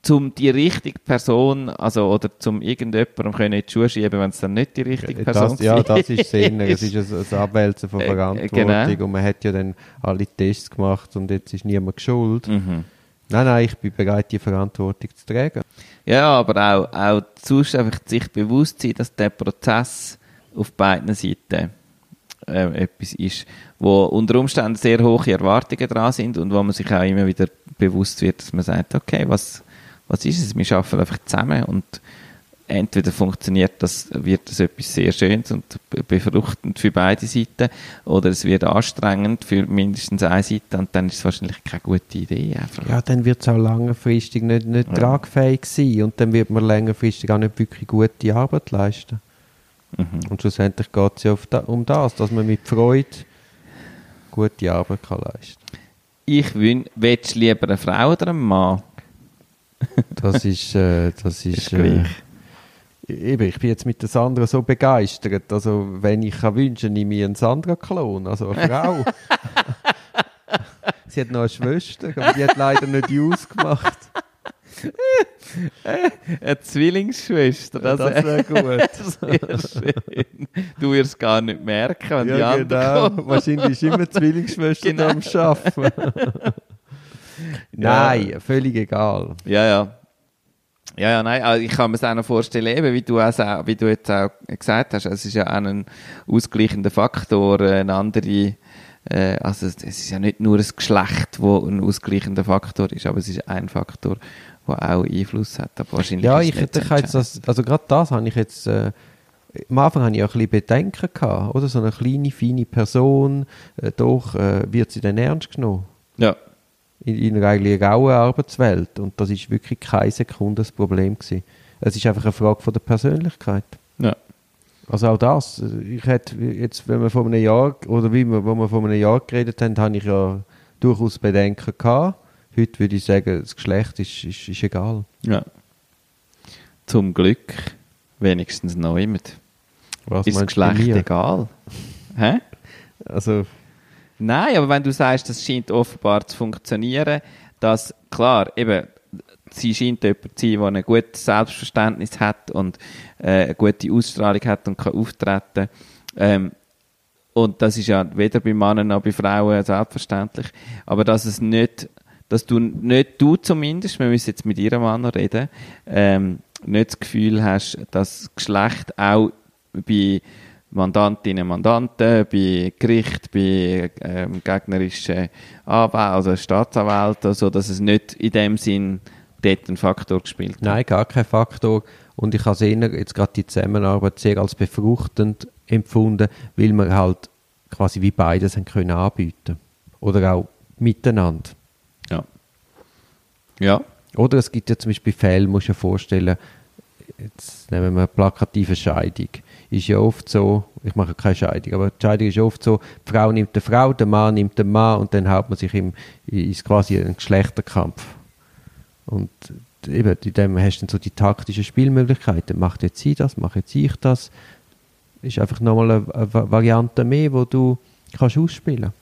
zum die richtige Person, also oder zum irgendjemandem können in die Schuhe schieben, wenn es dann nicht die richtige Person Das, ja, das ist Sinn. ist. Es [LAUGHS] ist ein, ein Abwälzen von Äh, Verantwortung genau. und man hat ja dann alle Tests gemacht und jetzt ist niemand schuld. Mhm. Nein, nein, ich bin bereit, die Verantwortung zu tragen. Ja, aber auch, auch sonst einfach sich bewusst sein, dass der Prozess auf beiden Seiten äh, etwas ist, wo unter Umständen sehr hohe Erwartungen dran sind und wo man sich auch immer wieder bewusst wird, dass man sagt, okay, was, was ist es? Wir arbeiten einfach zusammen und entweder funktioniert das, wird das etwas sehr Schönes und be- befruchtend für beide Seiten oder es wird anstrengend für mindestens eine Seite und dann ist es wahrscheinlich keine gute Idee. Einfach. Ja, dann wird es auch längerfristig nicht, nicht Ja. tragfähig sein und dann wird man längerfristig auch nicht wirklich gute Arbeit leisten. Mhm. Und schlussendlich geht es ja da, um das, dass man mit Freude gute Arbeit kann leisten Ich wün, willst du lieber eine Frau oder einen Mann? [LAUGHS] Das ist, äh, das ist, Ist äh, eben, ich bin jetzt mit der Sandra so begeistert. Also, wenn ich kann wünschen, nehme ich einen Sandra-Klon, also eine Frau. [LAUGHS] [LAUGHS] Sie hat noch eine Schwester, aber die hat leider nicht ausgemacht. [LAUGHS] Eine Zwillingsschwester, das, Das wäre gut. [LAUGHS] Sehr schön. Du wirst gar nicht merken, wenn die Ja, andere genau. kommt. Wahrscheinlich ist immer die Zwillingsschwester [LAUGHS] Genau. am Arbeiten. Nein, völlig egal. Ja, ja. Ja, ja, nein, also ich kann mir es auch noch vorstellen, eben, wie du, es auch, wie du jetzt auch gesagt hast, es ist ja auch ein ausgleichender Faktor, eine andere, äh, also es es ist ja nicht nur ein Geschlecht, wo ein ausgleichender Faktor ist, aber es ist ein Faktor, der auch Einfluss hat. Aber wahrscheinlich Ja, ich, ich habe jetzt das, also gerade das habe ich jetzt, äh, am Anfang hatte ich auch ein bisschen Bedenken gehabt, oder? So eine kleine, feine Person, äh, doch, äh, wird sie denn ernst genommen? Ja, In, in einer eigentlich rauen Arbeitswelt. Und das ist wirklich keine Sekunde das Problem gewesen. Es ist einfach eine Frage von der Persönlichkeit. ja. Also auch das. Ich hätte jetzt, wenn wir vor einem Jahr, oder wie wir, wo wir vor einem Jahr geredet haben, habe ich ja durchaus Bedenken gehabt. Heute würde ich sagen, das Geschlecht ist, ist, ist egal. Ja. Zum Glück wenigstens noch immer. Was Ist das Geschlecht egal? Hä? Also, Nein, aber wenn du sagst, das scheint offenbar zu funktionieren, dass, klar, eben, sie scheint jemand zu sein, der ein gutes Selbstverständnis hat und äh, eine gute Ausstrahlung hat und kann auftreten. Ähm, und das ist ja weder bei Männern noch bei Frauen selbstverständlich. Aber dass es nicht, dass du nicht, du zumindest, wir müssen jetzt mit ihrem Mann reden, ähm, nicht das Gefühl hast, dass Geschlecht auch bei Mandantinnen, Mandanten, bei Gericht, bei ähm, gegnerischen Anwälten, also Staatsanwälten, so, dass es nicht in dem Sinn dort ein Faktor gespielt hat. nein, gar kein Faktor. Und ich habe es eher jetzt gerade die Zusammenarbeit sehr als befruchtend empfunden, weil wir halt quasi wie beides haben können anbieten. Oder auch miteinander. Ja. Oder es gibt ja zum Beispiel Fälle, musst du dir vorstellen, jetzt nehmen wir eine plakative Scheidung. Ist ja oft so, ich mache keine Scheidung, aber die Scheidung ist oft so, die Frau nimmt die Frau, der Mann nimmt den Mann und dann haut man sich im, ist quasi ein Geschlechterkampf. Und eben, in dem hast du dann so die taktischen Spielmöglichkeiten. Macht jetzt sie das, mache jetzt ich das. Ist einfach nochmal eine, eine Va- Variante mehr, wo du kannst ausspielen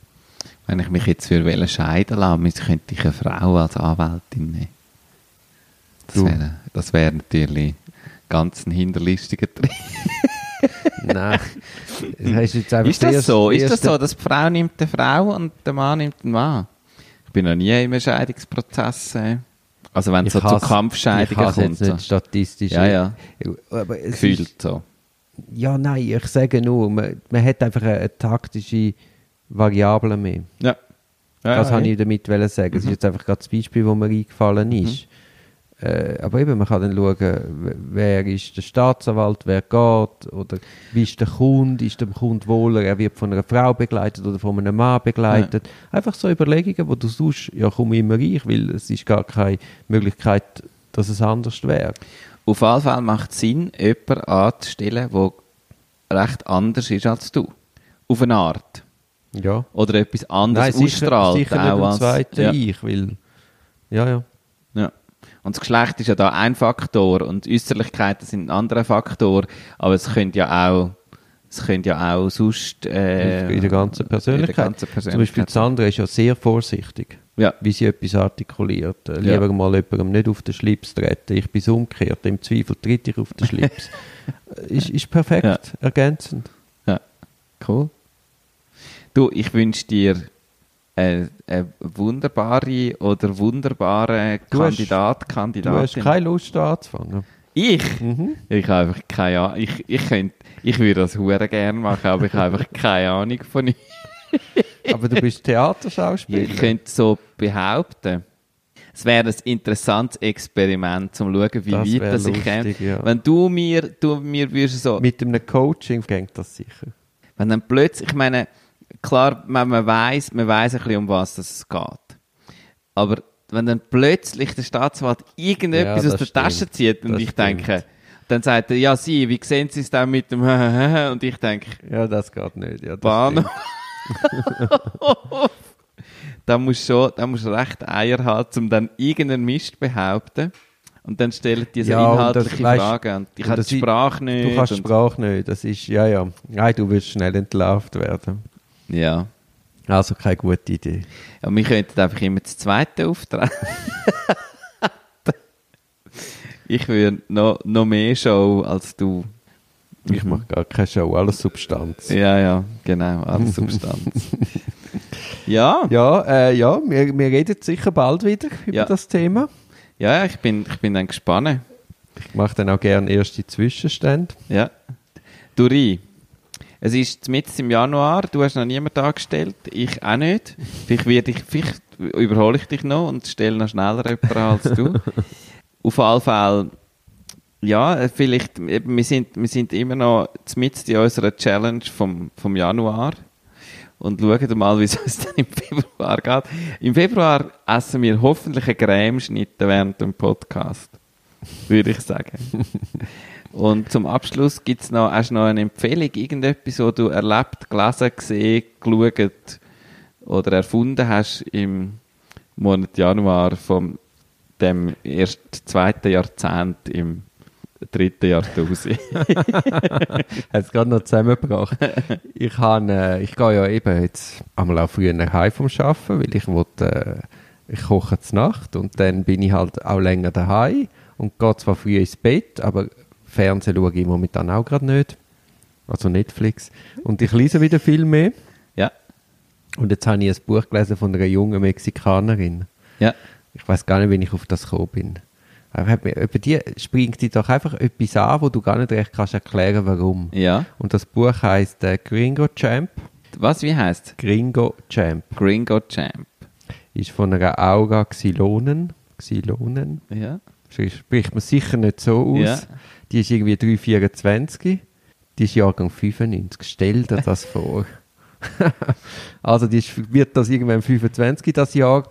Wenn ich mich jetzt für scheiden lasse, könnte ich eine Frau als Anwältin nehmen. Das wäre das natürlich ganz ein hinterlistiger Trick. [LAUGHS] Nein. Das einfach Ist das so? Ist das so, dass die Frau nimmt eine Frau und der Mann nimmt einen Mann? Ich bin noch nie im Scheidungsprozess. äh, Also wenn es so zu Kampfscheidungen ich kommt. jetzt nicht So. statistisch. Ja, ja. Aber es ist, Gefühlt so. ja, nein, ich sage nur, man, man hat einfach eine, eine taktische Variable mehr. Ja. ja das ja, ja. ich damit sagen. Das ist jetzt einfach gerade das Beispiel, das mir eingefallen ist. Äh, aber eben, man kann dann schauen, wer ist der Staatsanwalt, wer geht, oder wie ist der Kunde, ist der Kunde wohler, er wird von einer Frau begleitet oder von einem Mann begleitet. Einfach so Überlegungen, wo du sonst, ja komm immer rein, weil es ist gar keine Möglichkeit, dass es anders wäre. Auf jeden Fall macht es Sinn, jemanden anzustellen, der recht anders ist als du. Auf eine Art. Ja. Oder etwas anderes Nein, sicher, ausstrahlt. sicher auch als- zweiten ja. Ich, weil, ja, ja. Ja. Und das Geschlecht ist ja da ein Faktor und Äußerlichkeiten sind ein anderer Faktor, aber es könnte ja auch, es könnte ja auch sonst, äh, in der ganzen Persönlichkeit. der ganzen Zum Beispiel Persönlichkeit. Sandra ist ja sehr vorsichtig, Ja. wie sie etwas artikuliert. Äh, Ja. Lieber mal jemandem nicht auf den Schlips treten. Ich bin umgekehrt. Im Zweifel tritt ich auf den Schlips. [LAUGHS] Ist, ist perfekt, Ja. ergänzend. Ja, cool. Du, ich wünsche dir eine, eine wunderbare oder wunderbare Du hast- Kandidat, Du hast Kandidatin. keine Lust da anzufangen. ich? Mhm. Ich habe einfach keine Ahnung. Ich, ich, könnte, ich würde das hure gerne machen, aber ich habe einfach keine Ahnung von nichts. [LAUGHS] Aber du bist Theaterschauspieler. Ich könnte so behaupten, es wäre ein interessantes Experiment, um zu schauen, wie Das weit das ich käme. ja. Wenn du mir, du mir würdest so, Mit einem Coaching geht das sicher. wenn dann plötzlich, ich meine, klar, man, man weiß, man weiß ein bisschen, um was es geht. Aber wenn dann plötzlich der Staatsanwalt irgendetwas Ja, aus der Tasche stimmt. zieht und Das ich stimmt. denke, dann sagt er, ja, Sie, wie sehen Sie es denn mit dem [LAUGHS] und ich denke, Ja, das geht nicht. Ja, das Bahnhof. [LAUGHS] [LAUGHS] da musst du schon, da musst recht Eier haben, um dann irgendeinen Mist behaupten. Und dann stellen die so Ja, inhaltliche das- weißt- Fragen. Und ich habe die Sprache nicht. Du kannst die Sprache nicht. Das ist, ja, ja. Nein, du wirst schnell entlarvt werden. Ja. Also keine gute Idee. Ja, wir könnten einfach immer das zweite auftreten. ich würde noch, noch mehr Show als du. Ich mache gar keine Show, alles Substanz. Ja, ja, genau, alles Substanz. [LAUGHS] ja, Ja, äh, ja wir, wir reden sicher bald wieder über Ja. das Thema. ja, ich bin, ich bin dann gespannt. Ich mache dann auch gerne erste Zwischenstände. Ja. Duri, es ist mitten im Januar, du hast noch niemanden angestellt, ich auch nicht. Vielleicht, werde ich, vielleicht überhole ich dich noch und stelle noch schneller jemanden an als du. [LAUGHS] Auf jeden Fall, ja, vielleicht, eben, wir sind, wir sind immer noch mitten in unserer Challenge vom, vom Januar und schauen mal, wie es uns dann im Februar geht. Im Februar essen wir hoffentlich eine Cremeschnitte während dem Podcast. Würde ich sagen. [LAUGHS] Und zum Abschluss gibt's noch, hast du noch eine Empfehlung, irgendetwas, was du erlebt, gelesen, gesehen, geschaut oder erfunden hast im Monat Januar von dem erst zweiten Jahrzehnt im dritten Jahrtausend. [LAUGHS] hat es gerade noch zusammengebracht. ich, han, äh, ich gehe ja eben jetzt einmal auch früher heim vom Arbeiten, weil ich wollte, äh, ich koche zur Nacht und dann bin ich halt auch länger daheim und gehe zwar früh ins Bett, aber Fernsehen schaue ich momentan auch gerade nicht. Also Netflix. Und ich lese wieder viel mehr. ja, Und jetzt habe ich ein Buch gelesen von einer jungen Mexikanerin. ja, Ich weiß gar nicht, wie ich auf das gekommen bin. Aber die springt dich doch einfach etwas an, wo du gar nicht recht kannst erklären, warum. ja. Und das Buch heißt äh, Gringo Champ. Was, wie heißt Gringo Champ. Gringo Champ. Ist von einer Aura Xylonen. Xylonen. Ja. Spricht man sicher nicht so aus. Ja. Die ist irgendwie 324. Die ist Jahrgang 95. Stell dir das [LAUGHS] vor. [LAUGHS] also die ist, wird das irgendwann 25 das Jahr.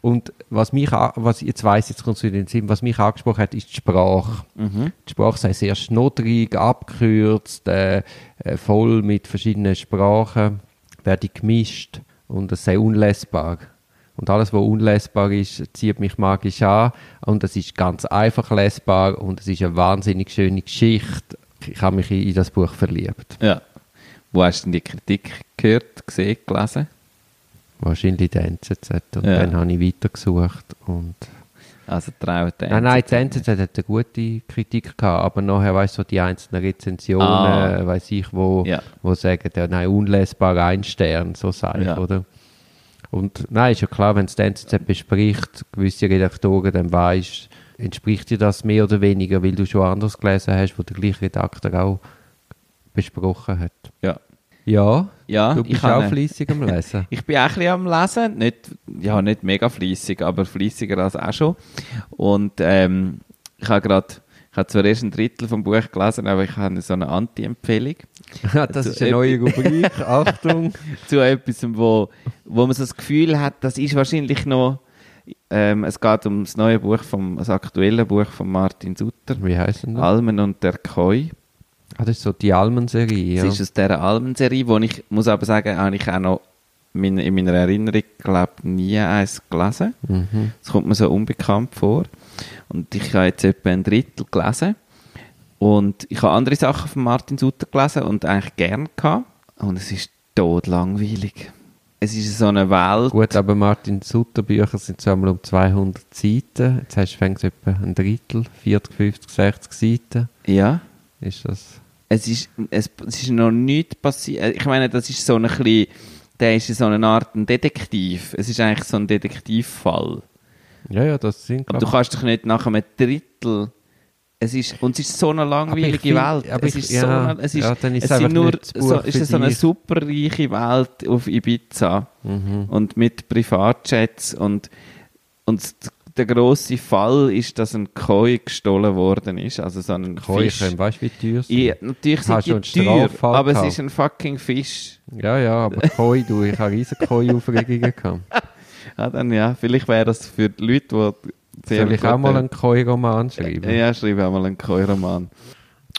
Und was mich, was jetzt weiss, jetzt kommt in den Sinn, was mich angesprochen hat, ist die Sprache. Mhm. Die Sprache sei sehr schnoddrig, abgekürzt, äh, äh, voll mit verschiedenen Sprachen, werde gemischt und es sei unlesbar. Und alles, was unlesbar ist, zieht mich magisch an. Und es ist ganz einfach lesbar und es ist eine wahnsinnig schöne Geschichte. Ich habe mich in, das Buch verliebt. Ja. Wo hast du denn die Kritik gehört, gesehen, gelesen? Wahrscheinlich die NZZ. Und Ja. dann habe ich weitergesucht. Und Also traut der nein, nein, die NZZ hat eine gute Kritik gehabt, aber nachher, weißt du, so die einzelnen Rezensionen, Ah. weiß ich, wo, Ja. wo sagen, ja, nein, unlesbar ein Stern, so sage ich, Ja. oder? Und nein, ist ja klar, wenn es die NZZ bespricht, gewisse Redaktoren, dann weisst entspricht dir das mehr oder weniger, weil du schon anders gelesen hast, wo der gleiche Redakteur auch besprochen hat. Ja. Ja, Ja, du ich bist auch fleissig am Lesen. [LAUGHS] Ich bin auch ein bisschen am Lesen. Nicht, ja, nicht mega fließig, aber fließiger als auch schon. Und ähm, ich habe gerade, ich habe zwar erst ein Drittel vom Buch gelesen, aber ich habe so eine Anti-Empfehlung das ist eine neue Rubrik, [LAUGHS] Achtung. zu etwas, wo, wo man so das Gefühl hat, das ist wahrscheinlich noch, ähm, es geht um das neue Buch, vom, das aktuelle Buch von Martin Sutter, Wie heisst denn das? Almen und der Koi. Ah, das ist so die Almen-Serie, ja. Es ist aus dieser Almen-Serie, wo ich, muss aber sagen, habe ich auch noch in meiner Erinnerung, glaube nie eins gelesen. Mhm. Das kommt mir so unbekannt vor. Und ich habe jetzt etwa ein Drittel gelesen. Und ich habe andere Sachen von Martin Sutter gelesen und eigentlich gern gehabt. Und es ist todlangweilig. Es ist so eine Welt. Gut, aber Martin Sutter Bücher sind so einmal um 200 Seiten. Jetzt hast du fängst etwa ein Drittel, 40, 50, 60 Seiten. Ja. Ist das? Es ist, es, es ist noch nichts passiert. Ich meine, das ist so ein bisschen, der ist so eine Art ein Detektiv. Es ist eigentlich so ein Detektivfall. Ja, ja, das sind Aber glaub du kannst dich nicht nach einem Drittel. Es ist, und es ist so eine langweilige find- Welt. aber es ist ja, so eine, es ist, ja, dann ist es es sind einfach nur, so, ist es so eine superreiche Welt auf Ibiza. Mhm. Und mit Privatjets und, und der grosse Fall ist, dass ein Koi gestohlen worden ist. Also so ein Fisch. Keuchen, weißt du, wie teuer sie Ja, natürlich sind die teuer, aber es gehabt? ist ein fucking Fisch. Ja, ja, aber Koi, du, ich habe riesen Koi-Aufregungen gehabt. [LAUGHS] Ja, dann ja, vielleicht wäre das für die Leute, die Soll ich auch mal einen Koi-Roman schreiben? Ja, schreibe auch mal einen Koi-Roman.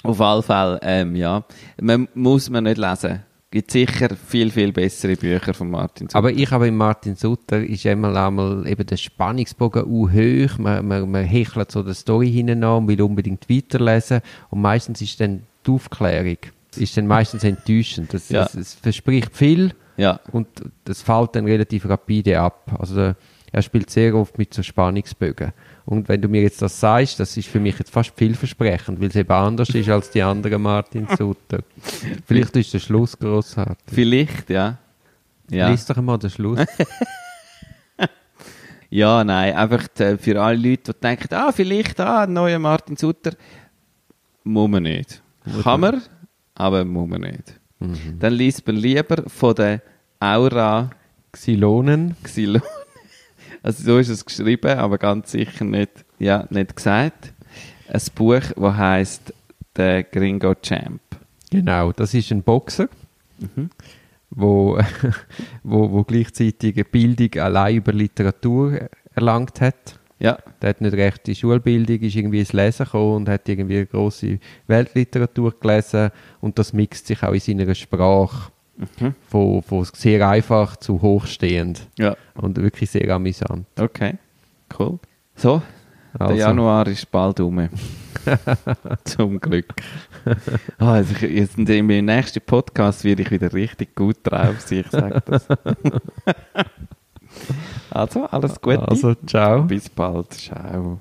Auf alle Fälle, ähm, ja. Man muss man nicht lesen. Gibt sicher viel, viel bessere Bücher von Martin Sutter. Aber ich habe in Martin Sutter ist einmal einmal eben der Spannungsbogen u hoch. Man, man, man hechelt so die Story hinein und will unbedingt weiterlesen. Und meistens ist dann die Aufklärung ist dann meistens enttäuschend. Das, Ja. es, es verspricht viel ja, und das fällt dann relativ rapide ab. Also er spielt sehr oft mit so Spannungsbögen. Und wenn du mir jetzt das sagst, das ist für mich jetzt fast vielversprechend, weil es eben anders ist als die anderen Martin [LAUGHS] Sutter. Vielleicht ist der Schluss grossartig. vielleicht, ja. Ja, Lies doch einmal den Schluss. [LAUGHS] ja nein, einfach äh, für alle Leute, die denken, ah, vielleicht, ah, ein neuer Martin Sutter. Muss man nicht. Kann man, aber muss man nicht. Mhm. Dann liest man lieber von der Aura Xylonen. Xylon. Also so ist es geschrieben, aber ganz sicher nicht, ja, nicht gesagt. Ein Buch, das heißt «Der Gringo Champ». Genau, das ist ein Boxer, Mhm. wo, [LAUGHS] wo, wo gleichzeitig eine Bildung allein über Literatur erlangt hat. Ja, Der hat nicht recht die Schulbildung, ist irgendwie ins Lesen gekommen und hat irgendwie große Weltliteratur gelesen und das mixt sich auch in seiner Sprache. Von, von sehr einfach zu hochstehend. ja, Und wirklich sehr amüsant. okay, cool. So, der Also. Januar ist bald rum. [LAUGHS] Zum Glück. Ah, also ich, jetzt in dem nächsten Podcast werde ich wieder richtig gut drauf sein, ich sage das. [LAUGHS] also, alles Gute. Also, ciao. Bis bald. Ciao.